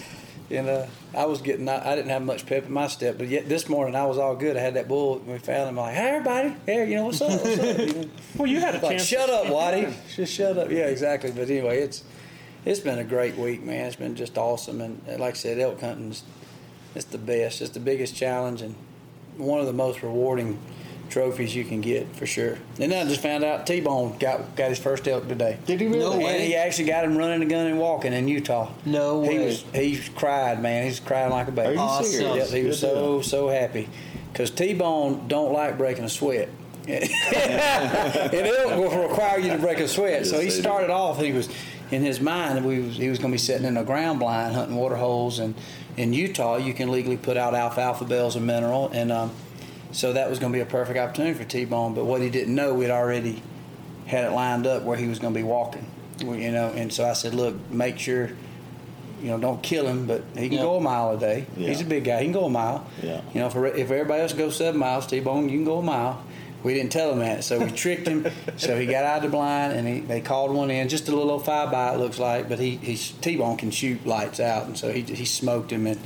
and uh, I was getting. I didn't have much pep in my step, but yet this morning I was all good. I had that bull. And we found him. I'm like, hey, everybody, hey, you know what's up? What's up? *laughs* well, you had a like, chance. Shut up, Waddy. Just shut up. Yeah, exactly. But anyway, it's it's been a great week, man. It's been just awesome, and like I said, elk hunting's it's the best. It's the biggest challenge and one of the most rewarding trophies you can get for sure. And then I just found out T-Bone got got his first elk today. Did he really? No and way. he actually got him running a gun and walking in Utah. No he way. Was, he cried, man. He's crying like a baby. Are you Awesome. serious? Yep, he was so so happy because T-Bone don't like breaking a sweat. *laughs* and elk will require you to break a sweat. so he they do. started off. He was in his mind. We was, he was going to be sitting in a ground blind hunting water holes, and in Utah you can legally put out alfalfa bells and mineral, and um, so that was going to be a perfect opportunity for T-Bone. But what he didn't know, we'd already had it lined up where he was going to be walking. You know, and so I said, look, make sure you know, don't kill him, but he can Yeah. go a mile a day. He's a big guy. He can go a mile. Yeah. You know, if, er, if everybody else goes seven miles, T-Bone, you can go a mile. We didn't tell him that, so we tricked him. *laughs* so he got out of the blind, and he, they called one in, just a little old five by it looks like, but he he's, T-Bone can shoot lights out, and so he he smoked him and.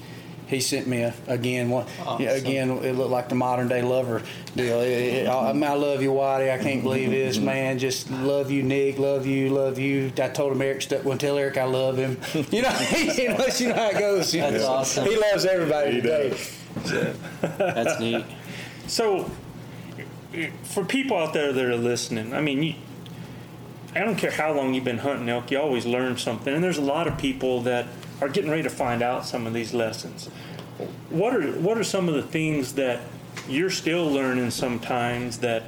He sent me a, again one. Oh, yeah, Awesome. again, it looked like the modern day lover deal. It- it- I, I love you, Waddy. I can't believe this, mm-hmm. man. Just love you, Nick. Love you, love you. I told him Eric stuck. Well, tell Eric I love him. *laughs* You know, *laughs* you know, you know how it goes. you That's know. awesome. He loves everybody He today. does. That's *laughs* neat. So, for people out there that are listening, I mean, you, I don't care how long you've been hunting elk, you always learn something. And there's a lot of people that are getting ready to find out some of these lessons. What are what are some of the things that you're still learning sometimes that,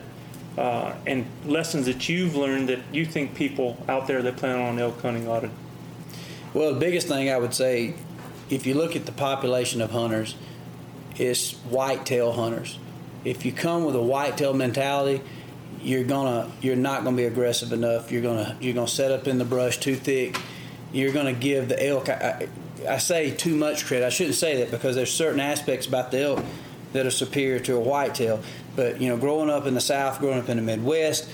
uh, and lessons that you've learned that you think people out there that plan on elk hunting ought to? Well, the biggest thing I would say, if you look at the population of hunters, is whitetail hunters. If you come with a whitetail mentality, you're gonna you're not gonna be aggressive enough. You're gonna you're gonna set up in the brush too thick. You're gonna give the elk. I, I, I say too much credit. I shouldn't say that because there's certain aspects about the elk that are superior to a whitetail. But you know, growing up in the South, growing up in the Midwest,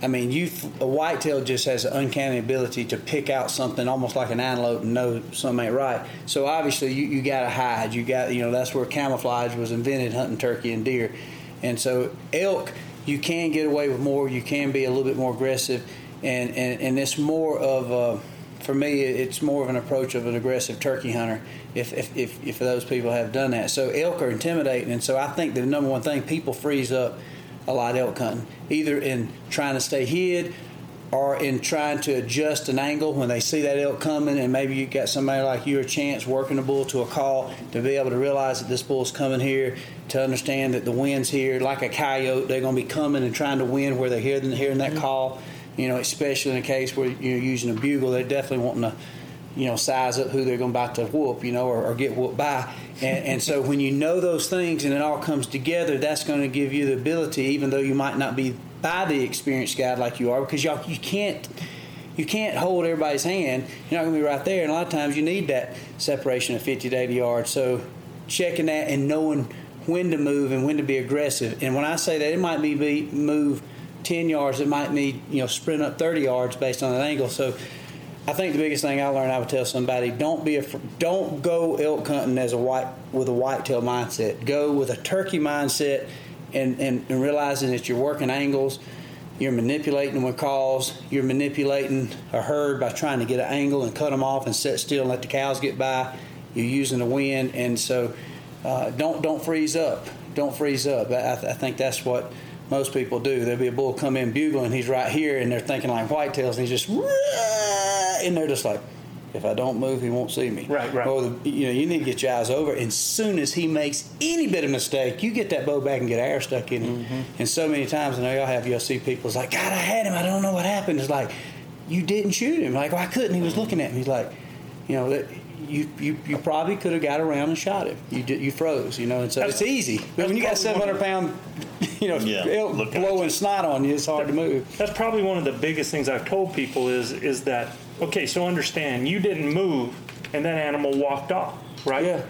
I mean, you a whitetail just has an uncanny ability to pick out something almost like an antelope and know something ain't right. So obviously, you, you got to hide. You got you know that's where camouflage was invented, hunting turkey and deer. And so elk, you can get away with more. You can be a little bit more aggressive, and and, and it's more of a, for me, it's more of an approach of an aggressive turkey hunter. If, if, if, if those people have done that, so elk are intimidating, and so I think the number one thing people freeze up a lot elk hunting, either in trying to stay hid or in trying to adjust an angle when they see that elk coming, and maybe you got somebody like you or Chance working the bull to a call to be able to realize that this bull's coming here, to understand that the wind's here, like a coyote, they're going to be coming and trying to win where they're hearing, hearing that mm-hmm. call. You know, especially in a case where you're using a bugle, they're definitely wanting to you know, size up who they're going about to whoop, you know, or, or get whooped by. And, and so when you know those things and it all comes together, that's going to give you the ability, even though you might not be by the experienced guide like you are, because y'all you can't you can't hold everybody's hand. You're not going to be right there, and a lot of times you need that separation of 50 to 80 yards. So checking that and knowing when to move and when to be aggressive. And when I say that, it might be, be move 10 yards, it might be you know sprint up 30 yards based on that angle. So I think the biggest thing I learned, I would tell somebody: don't be a, don't go elk hunting as a white with a whitetail mindset. Go with a turkey mindset, and, and, and realizing that you're working angles, you're manipulating with calls, you're manipulating a herd by trying to get an angle and cut them off and sit still and let the cows get by. You're using the wind, and so uh, don't don't freeze up. Don't freeze up. I, I think that's what most people do. There'll be a bull come in bugling, he's right here, and they're thinking like whitetails, and he's just and they're just like, if I don't move, he won't see me. Right, right. Or you know, you need to get your eyes over. And soon as he makes any bit of mistake, you get that bow back and get air stuck in him. Mm-hmm. And so many times, I know y'all have you'll see people. It's like, God, I had him. I don't know what happened. It's like, you didn't shoot him. Like, well, I couldn't. He was looking at me. He's like, you know, that you, you, you probably could have got around and shot him. You did, you froze. You know, and so That's- it's easy. But when you got that's seven probably hundred pound, you know, Yeah, elk look at blowing snot on you, it's hard to move. That's probably one of the biggest things I've told people is is that okay, so understand you didn't move and that animal walked off, right? Yeah.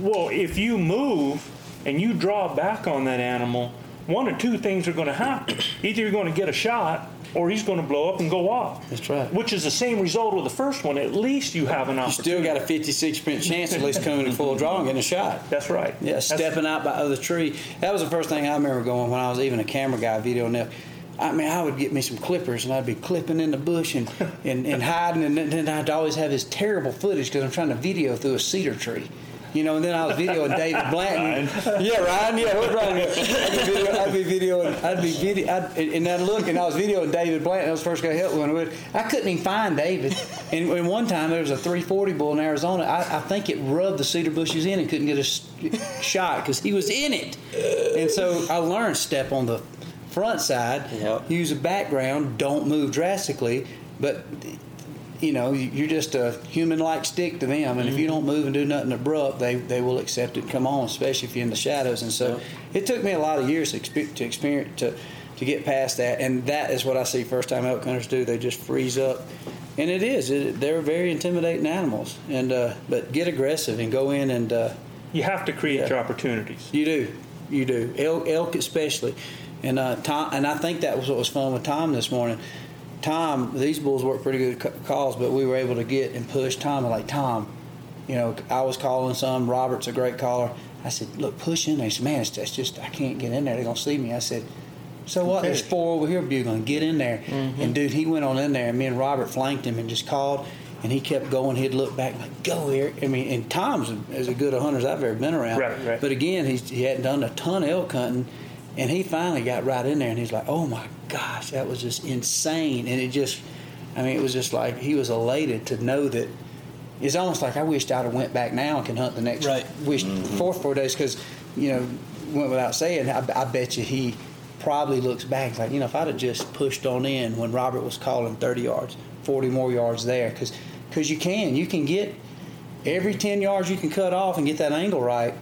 Well, if you move and you draw back on that animal, one or two things are going to happen. Either you're going to get a shot or he's going to blow up and go off. That's right. Which is the same result with the first one. At least you have an You opportunity. still got a 56% chance at least coming to full draw and getting a shot. That's right. Yeah, That's- stepping out by the tree. That was the first thing I remember going when I was even a camera guy videoing that. I mean, I would get me some clippers and I'd be clipping in the bush and, and, and hiding, and then I'd always have this terrible footage because I'm trying to video through a cedar tree. You know, and then I was videoing David *laughs* Blanton. Yeah, Ryan. Yeah, what Ryan? I'd be, videoing. I'd be videoing. I'd be video. I'd, and I'd look, and I was videoing David Blanton. I was first guy to help me. I couldn't even find David. And, and one time there was a 340 bull in Arizona. I, I think it rubbed the cedar bushes in and couldn't get a shot because he was in it. And so I learned step on the front side, Yep. use a background, don't move drastically, but you know you're just a human-like stick to them, and if you don't move and do nothing abrupt, they they will accept it and come on, especially if you're in the shadows. And so it took me a lot of years to expe- to experience to to get past that, and that is what I see first-time elk hunters do. They just freeze up. And it is. It, they're very intimidating animals, and uh, but get aggressive and go in and uh, You have to create Yeah. your opportunities. you do, you do. Elk, elk especially, and uh, Tom. And I think that was what was fun with Tom this morning. Tom, these bulls work pretty good calls, but we were able to get and push Tom. Like Tom, you know, I was calling some. Robert's a great caller. I said, look, push in. He said, man, it's, it's just I can't get in there. They're gonna see me. I said. So what? There's four over here bugling. Get in there. Mm-hmm. And dude, he went on in there, and me and Robert flanked him and just called. And he kept going. He'd look back like, "Go here." I mean, and Tom's as good a hunter as I've ever been around. Right, right. But again, he's, he hadn't done a ton of elk hunting, and he finally got right in there, and he's like, "Oh my gosh, that was just insane!" And it just, I mean, it was just like he was elated to know that. It's almost like I wished I'd have went back now and can hunt the next Right. wish mm-hmm. four four days because, you know, went without saying. I, I bet you he probably looks back like you know if I'd have just pushed on in when Robert was calling thirty yards, forty more yards there because because you can you can get every 10 yards you can cut off and get that angle right,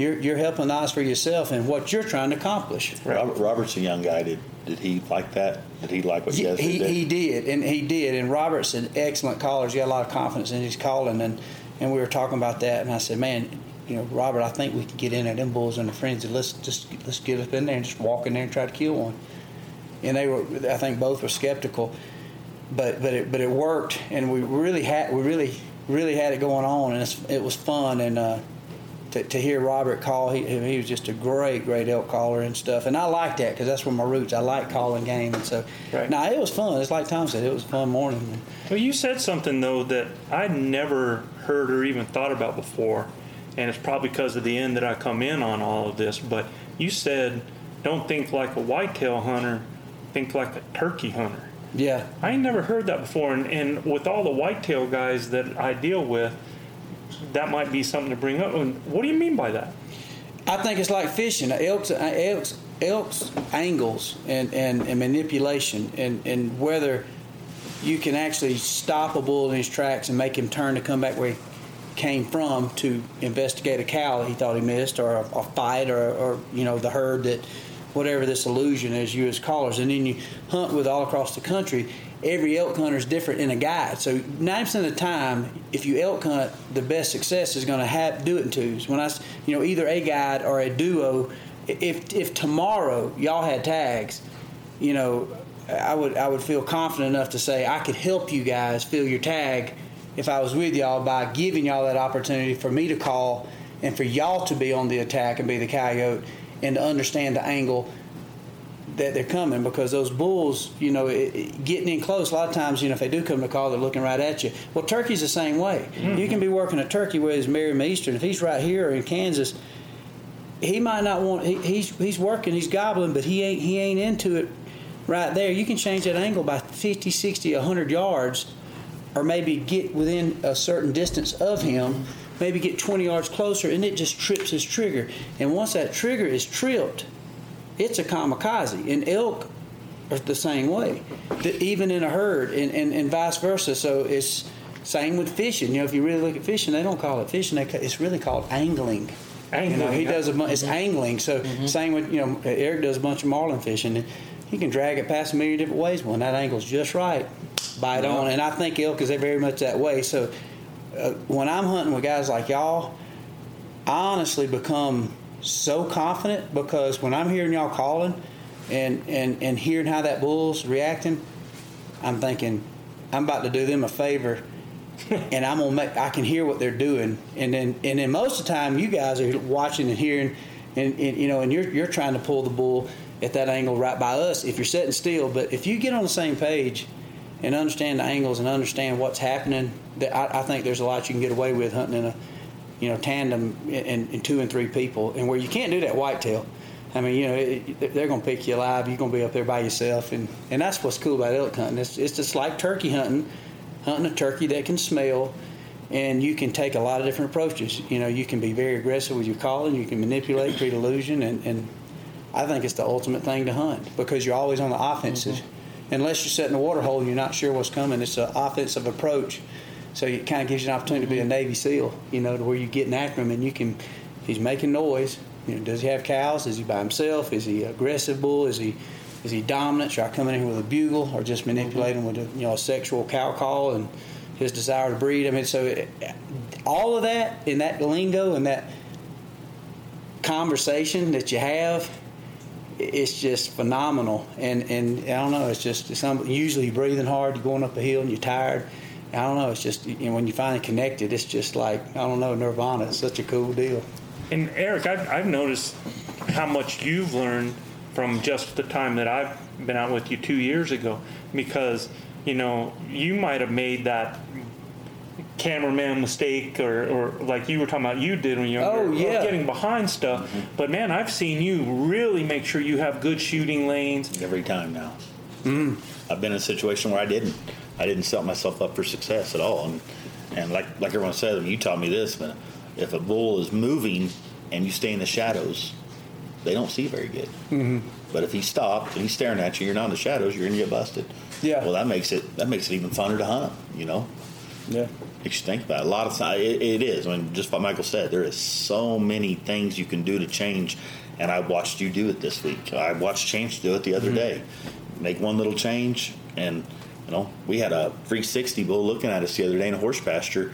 you're, you're helping odds for yourself and what you're trying to accomplish. Robert, Robert's a young guy. Did did he like that? Did he like what you He, guys he, did? he did, and he did. And Robert's an excellent caller. He's got a lot of confidence in his calling, and, and we were talking about that. And I said, man, you know, Robert, I think we can get in there. Them bulls in the frenzy. Let's just let's get up in there and just walk in there and try to kill one. And they were, I think, both were skeptical, but but it but it worked, and we really had we really really had it going on, and it's, it was fun. And uh, to, to hear Robert call, he, he was just a great, great elk caller and stuff. And I like that because that's where my roots. I like calling game, and so Right. now it was fun. It's like Tom said, it was a fun morning. Well, you said something though that I'd never heard or even thought about before, and it's probably because of the end that I come in on all of this. But you said, "Don't think like a whitetail hunter, think like a turkey hunter." Yeah, I ain't never heard that before, and, and with all the whitetail guys that I deal with, that might be something to bring up. And what do you mean by that? I think it's like fishing. Elks, uh, elks, elks angles and, and, and manipulation, and, and whether you can actually stop a bull in his tracks and make him turn to come back where he came from to investigate a cow he thought he missed, or a, a fight, or, or you know the herd that whatever this illusion is, you as callers, and then you hunt with all across the country. Every elk hunter is different in a guide. So nine percent of the time, if you elk hunt, the best success is going to have do it in twos. When I, you know, either a guide or a duo. If if tomorrow y'all had tags, you know, I would I would feel confident enough to say I could help you guys fill your tag if I was with y'all by giving y'all that opportunity for me to call and for y'all to be on the attack and be the coyote and to understand the angle that they're coming because those bulls, you know, it, it- getting in close. A lot of times, you know, if they do come to call, they're looking right at you. Well, turkey's the same way. Mm-hmm. You can be working a turkey with his Merriam Eastern. If he's right here in Kansas, he might not want. He, he's he's working. He's gobbling, but he ain't he ain't into it right there. You can change that angle by 50, 60, 100 yards, or maybe get within a certain distance of him. Maybe get 20 yards closer, and it just trips his trigger. And once that trigger is tripped, it's a kamikaze. And elk are the same way, The- even in a herd, and, and, and vice versa. So it's same with fishing. You know, if you really look at fishing, they don't call it fishing. They, it's really called angling. You know, he does a bunch. it's angling. So same with you know Eric does a bunch of marlin fishing. And he can drag it past a million different ways. When that angle's just right, bite on. And I think elk is very much that way. So uh, when I'm hunting with guys like y'all, I honestly become so confident because when I'm hearing y'all calling and, and, and hearing how that bull's reacting, I'm thinking I'm about to do them a favor *laughs* and I'm gonna make I can hear what they're doing. And then and then most of the time you guys are watching and hearing and, and you know and you're you're trying to pull the bull at that angle right by us if you're sitting still. But if you get on the same page and understand the angles and understand what's happening that I, I think there's a lot you can get away with hunting in a you know, tandem and, and two and three people, and where you can't do that whitetail. I mean, you know, it, they're going to pick you alive. You're going to be up there by yourself, and, and that's what's cool about elk hunting. It's, it's just like turkey hunting, hunting a turkey that can smell, and you can take a lot of different approaches. You know, you can be very aggressive with your calling. You can manipulate, create illusion, and, and I think it's the ultimate thing to hunt because you're always on the offensive. Mm-hmm. Unless you're sitting in a water hole and you're not sure what's coming, it's an offensive approach. So it kind of gives you an opportunity to be a mm-hmm. Navy SEAL, you know, to where you're getting after him and you can, he's making noise. You know, does he have cows? Is he by himself? Is he aggressive bull? Is he is he dominant? Should I come in here with a bugle or just manipulate him with a you know a sexual cow call and his desire to breed? I mean, so it, all of that in that lingo and that conversation that you have, it's just phenomenal. And and I don't know, it's just it's usually you're breathing hard, you're going up a hill and you're tired I don't know. It's just you know, when you finally connected, it's just like I don't know, Nirvana. It's such a cool deal. And Eric, I've, I've noticed how much you've learned from just the time that I've been out with you two years ago, because you know you might have made that cameraman mistake or, or like you were talking about you did when you were oh, yeah. getting behind stuff mm-hmm. but man i've seen you really make sure you have good shooting lanes every time now mm. i've been in a situation where i didn't I didn't set myself up for success at all. And and like like everyone said, you taught me this, but if a bull is moving and you stay in the shadows, they don't see very good. Mm-hmm. But if he stopped and he's staring at you, you're not in the shadows, you're gonna get busted. Yeah. Well, that makes it that makes it even funner to hunt. You know. Yeah. Makes you think about it. A lot of times it, it is. I mean, just what Michael said, there is so many things you can do to change. And I watched you do it this week. I watched Chance do it the other mm-hmm. day. Make one little change and you know, we had a 360 bull looking at us the other day in a horse pasture,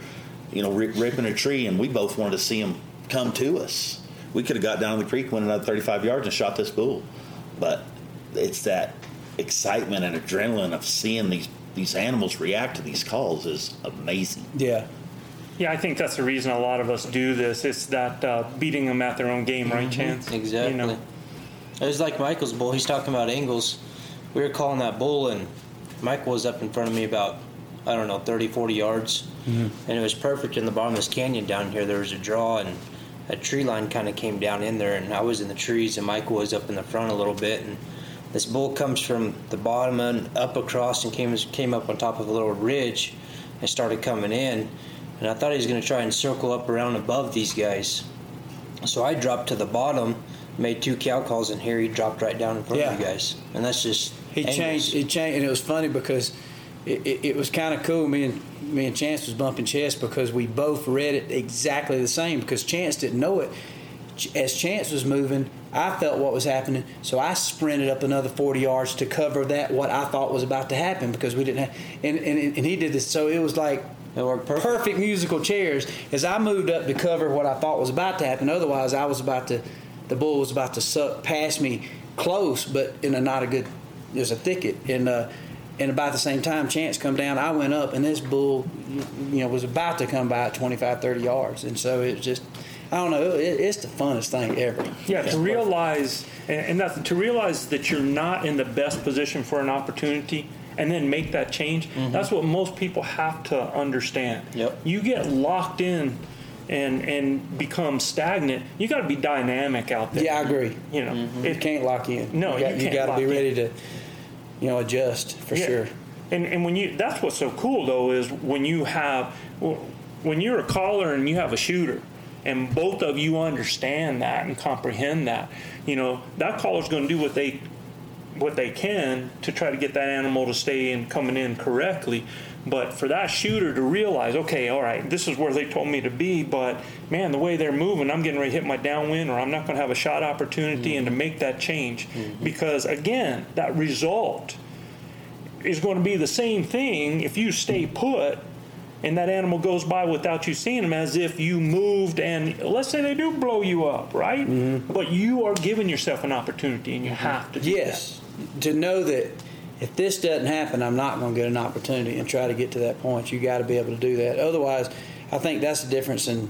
you know, rip, ripping a tree, and we both wanted to see him come to us. We could have got down the creek, went another 35 yards, and shot this bull. But it's that excitement and adrenaline of seeing these these animals react to these calls is amazing. Yeah. Yeah, I think that's the reason a lot of us do this. It's that uh, beating them at their own game, right, mm-hmm. Chance? Exactly. You know? It was like Michael's bull. He's talking about angles. We were calling that bull, and Michael was up in front of me about, I don't know, 30, 40 yards. Mm-hmm. And it was perfect in the bottom of this canyon down here. There was a draw, and a tree line kind of came down in there, and I was in the trees, and Michael was up in the front a little bit. And this bull comes from the bottom and up across and came, came up on top of a little ridge and started coming in. And I thought he was going to try and circle up around above these guys. So I dropped to the bottom, made two cow calls, and here he dropped right down in front yeah. of you guys. And that's just he angles. changed. He changed, and it was funny because it, it, it, was kind of cool. Me and me and Chance was bumping chest because we both read it exactly the same. Because Chance didn't know it. As Chance was moving, I felt what was happening, so I sprinted up another 40 yards to cover that what I thought was about to happen because we didn't have. And and, and he did this, so it was like perfect. perfect musical chairs. As I moved up to cover what I thought was about to happen, otherwise I was about to, the bull was about to suck past me close, but in a not a good there's a thicket, and uh, and about the same time, Chance come down. I went up, and this bull, you know, was about to come by at 25, 30 yards, and so it just. I don't know. It, it's the funnest thing ever. Yeah, to realize and, and to realize that you're not in the best position for an opportunity, and then make that change. Mm-hmm. That's what most people have to understand. Yep. You get locked in and and become stagnant, you got to be dynamic out there. Yeah, I agree. You know, mm-hmm. it can't lock in. No, you got, you, you got to be ready in. to, you know, adjust for yeah. sure. And and when you that's what's so cool though is when you have when you're a caller and you have a shooter and both of you understand that and comprehend that, you know, that caller's going to do what they what they can to try to get that animal to stay in coming in correctly. But for that shooter to realize, okay, all right, this is where they told me to be, but man, the way they're moving, I'm getting ready to hit my downwind or I'm not going to have a shot opportunity mm-hmm. and to mm-hmm. make that change. Mm-hmm. Because again, that result is going to be the same thing if you stay put and that animal goes by without you seeing them as if you moved and let's say they do blow you up, right? Mm-hmm. But you are giving yourself an opportunity and you mm-hmm. have to Yes. That. To know that if this doesn't happen, I'm not going to get an opportunity and try to get to that point. You got to be able to do that. Otherwise, I think that's the difference in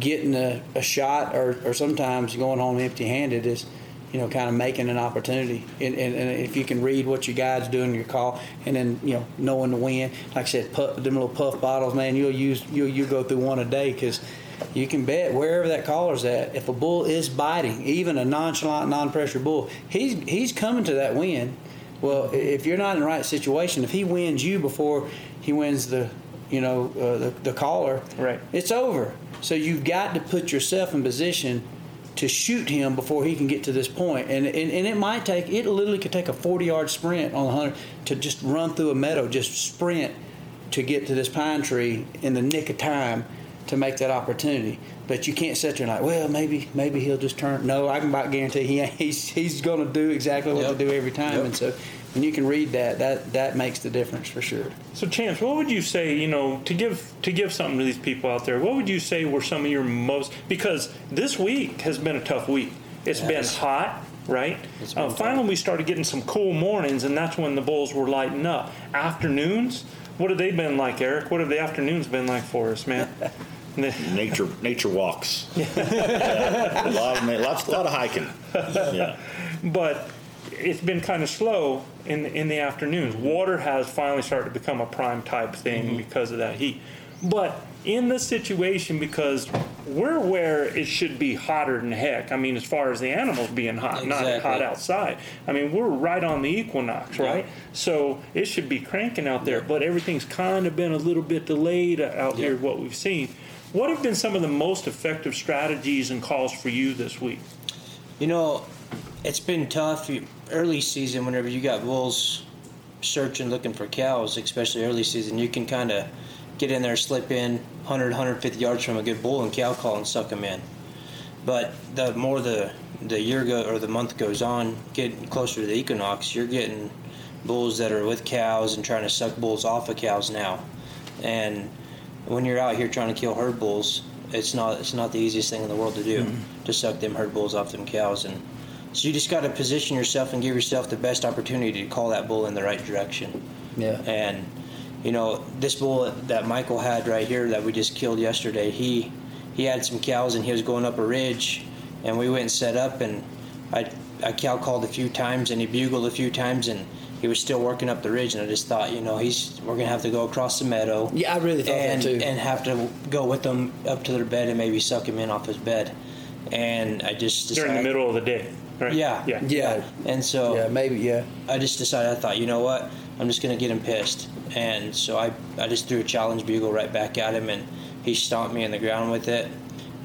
getting a, a shot or, or sometimes going home empty handed is you know, kind of making an opportunity. And, and, and if you can read what your guide's doing in your call, and then you know knowing the wind, like I said, puff, them little puff bottles, man, you'll use you'll you go through one a day because you can bet wherever that collar's at, if a bull is biting, even a nonchalant, non-pressure bull, he's he's coming to that wind. Well, if you're not in the right situation, if he wins you before he wins the, you know, uh, the, the caller, Right. it's over. So you've got to put yourself in position to shoot him before he can get to this point. And, and, and it might take, it literally could take a 40 yard sprint on the hunter to just run through a meadow, just sprint to get to this pine tree in the nick of time to make that opportunity. But you can't sit there and like, well, maybe maybe he'll just turn. No, I can about guarantee he *laughs* he's he's going to do exactly what Yep. they do every time. Yep. And so when you can read that, that that makes the difference for sure. So, Chance, what would you say? You know, to give to give something to these people out there, what would you say were some of your most? Because this week has been a tough week. It's been hot, right? It's Uh, finally, we started getting some cool mornings, and that's when the bulls were lighting up. Afternoons, what have they been like, Eric? What have the afternoons been like for us, man? *laughs* *laughs* Nature nature walks. Yeah, *laughs* a lot of lots, a lot of hiking. *laughs* Yeah. but it's been kind of slow in the, in the afternoons. Water has finally started to become a prime type thing mm-hmm. because of that heat. But in this situation, because we're where it should be hotter than heck. I mean, as far as the animals being hot, not hot outside. I mean, we're right on the equinox, right? So it should be cranking out there. But everything's kind of been a little bit delayed out here. What we've seen. What have been some of the most effective strategies and calls for you this week? You know, it's been tough early season whenever you got bulls searching looking for cows, especially early season. You can kind of get in there, slip in 100, 150 yards from a good bull and cow call and suck them in. But the more the the year go or the month goes on, getting closer to the equinox, you're getting bulls that are with cows and trying to suck bulls off of cows now. And when you're out here trying to kill herd bulls, it's not it's not the easiest thing in the world to do mm-hmm. to suck them herd bulls off them cows and so you just got to position yourself and give yourself the best opportunity to call that bull in the right direction. Yeah. And you know, this bull that Michael had right here that we just killed yesterday, he he had some cows and he was going up a ridge and we went and set up and I I cow called a few times and he bugled a few times and he was still working up the ridge and I just thought, you know, he's we're gonna have to go across the meadow. Yeah, I really thought and, that too. And have to go with them up to their bed and maybe suck him in off his bed. And I just decided, During the middle of the day, right? Yeah, Yeah. Yeah. And so yeah, maybe. Yeah. I just decided, I thought, you know what? I'm just going to get him pissed. And so I, I just threw a challenge bugle right back at him, and he stomped me in the ground with it.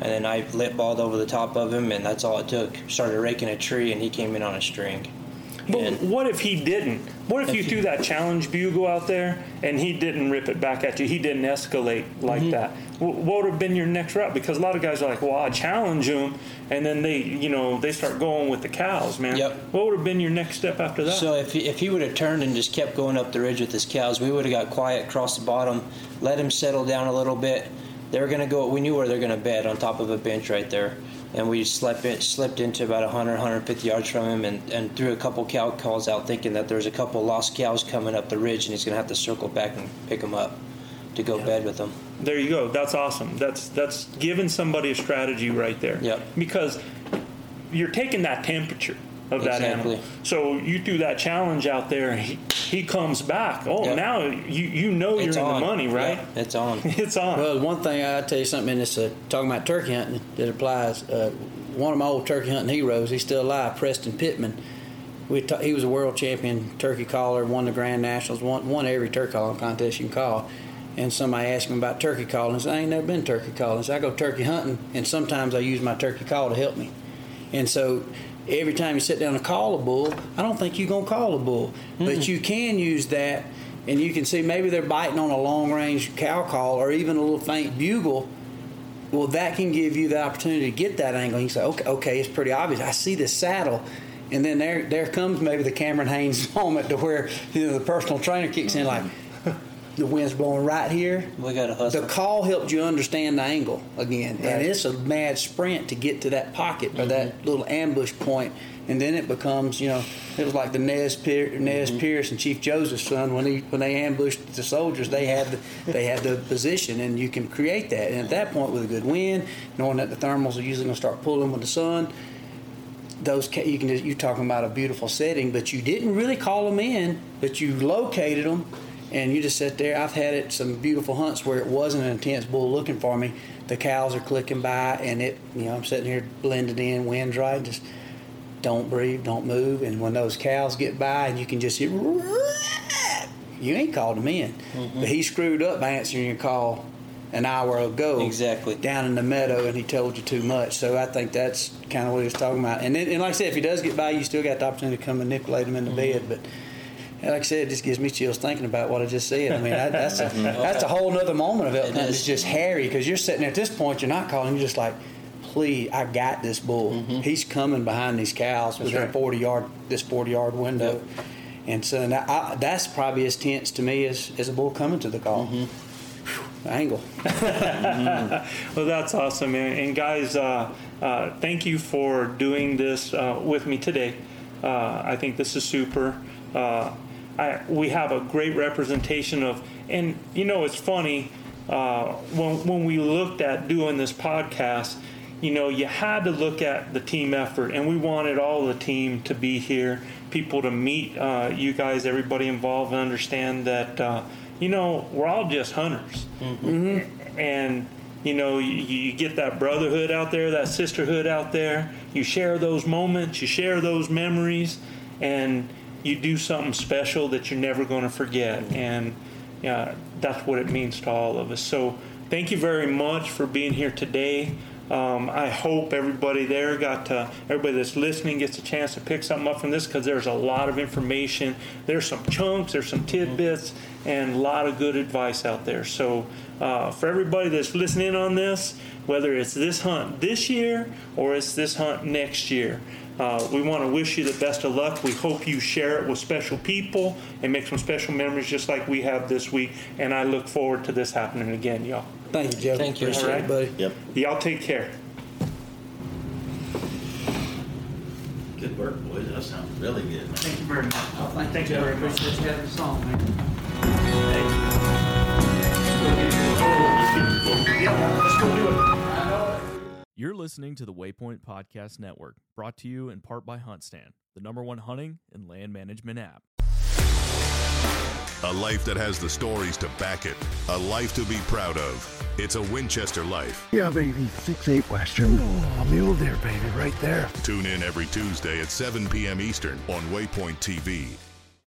And then I lip balled over the top of him, and that's all it took. Started raking a tree, and he came in on a string. But And- what if he didn't? What if you threw that challenge bugle out there and he didn't rip it back at you? He didn't escalate like Mm-hmm. that. What would have been your next route? Because a lot of guys are like, "Well, I challenge him," and then they, you know, they start going with the cows, man. Yep. What would have been your next step after that? So if he, if he would have turned and just kept going up the ridge with his cows, we would have got quiet across the bottom, let him settle down a little bit. They were going to go. We knew where they're going to bed on top of a bench right there, and we slept in, slipped into about 100, 150 yards from him, and, and threw a couple cow calls out, thinking that there's a couple lost cows coming up the ridge, and he's going to have to circle back and pick them up to go bed with them. There you go. That's awesome. That's that's giving somebody a strategy right there. Yep. Because you're taking that temperature of that Exactly. animal. So you do that challenge out there. He, he comes back. Oh, Yep. now you you know It's you're in the money, right? Yeah, it's on. *laughs* It's on. Well, one thing I tell you something in this uh, talking about turkey hunting that applies. Uh, one of my old turkey hunting heroes, he's still alive, Preston Pittman. We ta- he was a world champion turkey caller, won the Grand Nationals, won, won every turkey calling contest you can call. And somebody asked him about turkey calling. I said, I ain't never been turkey calling. So I go turkey hunting, and sometimes I use my turkey call to help me. And so every time you sit down to call a bull, I don't think you're going to call a bull. But you can use that, and you can see maybe they're biting on a long range cow call or even a little faint bugle. Well, that can give you the opportunity to get that angle. You say, okay, okay, it's pretty obvious. I see this saddle. And then there, there comes maybe the Cameron Hanes *laughs* moment to where you know the personal trainer kicks in like, mm-hmm. The wind's blowing right here. We got to hustle. The call helped you understand the angle again, and it's a mad sprint to get to that pocket or that mm-hmm. little ambush point, and then it becomes, you know, it was like the Nez, Pier- Nez mm-hmm. Pierce and Chief Joseph's son when he when they ambushed the soldiers, they had the, they had the position, and you can create that. And at that point, with a good wind, knowing that the thermals are usually going to start pulling with the sun, those ca- you can just, you talking about a beautiful setting, but you didn't really call them in, but you located them, and you just sit there. I've had it some beautiful hunts where it wasn't an intense bull looking for me. The cows are clicking by, and it you know I'm sitting here blended in, wind dry, just don't breathe, don't move, and when those cows get by, and you can just hear. You ain't called him in, mm-hmm. but he screwed up by answering your call an hour ago. Exactly. Down in the meadow, and he told you too much. So I think that's kind of what he was talking about. And then, and like I said, if he does get by, you still got the opportunity to come manipulate him in the mm-hmm. bed. But like I said, it just gives me chills thinking about what I just said. I mean, that, that's a, *laughs* that's a whole other moment of elk It hunting. is. It's just hairy because you're sitting there at this point, you're not calling. You're just like, please, I got this bull. He's coming behind these cows within right. 40 yard this 40 yard window. And so that, I, that's probably as tense to me as, as a bull coming to the call. Whew, angle. *laughs* Well, that's awesome, and, and guys, uh, uh, thank you for doing this uh, with me today. Uh, I think this is super. I, we have a great representation of, and you know, it's funny uh, when when we looked at doing this podcast. You know, you had to look at the team effort, and we wanted all the team to be here, people to meet uh, you guys, everybody involved, and understand that uh, you know we're all just hunters. And you know you, you get that brotherhood out there that sisterhood out there. You share those moments you share those memories. And you do something special that you're never going to forget and yeah that's what it means to all of us so thank you very much for being here today um, I hope everybody there got to, everybody that's listening gets a chance to pick something up from this because there's a lot of information. There's some chunks, there's some tidbits, and a lot of good advice out there. So, uh, for everybody that's listening on this, whether it's this hunt this year or it's this hunt next year, uh, we want to wish you the best of luck. We hope you share it with special people and make some special memories just like we have this week. And I look forward to this happening again, y'all. Thank you, Jeff. Thank you. Appreciate All right. it, buddy. Yep. Y'all take care. Good work, boys. That sounds really good. Man. Thank you very much. Thank, you, Joe. Appreciate you having us on, man. Thank you. Let's go do it. You're listening to the Waypoint Podcast Network, brought to you in part by HuntStand, the number one hunting and land management app. A life that has the stories to back it. A life to be proud of. It's a Winchester life. Yeah, baby. Six eight Western. Oh, mule deer, baby, right there. Tune in every Tuesday at 7 p.m. Eastern on Waypoint TV.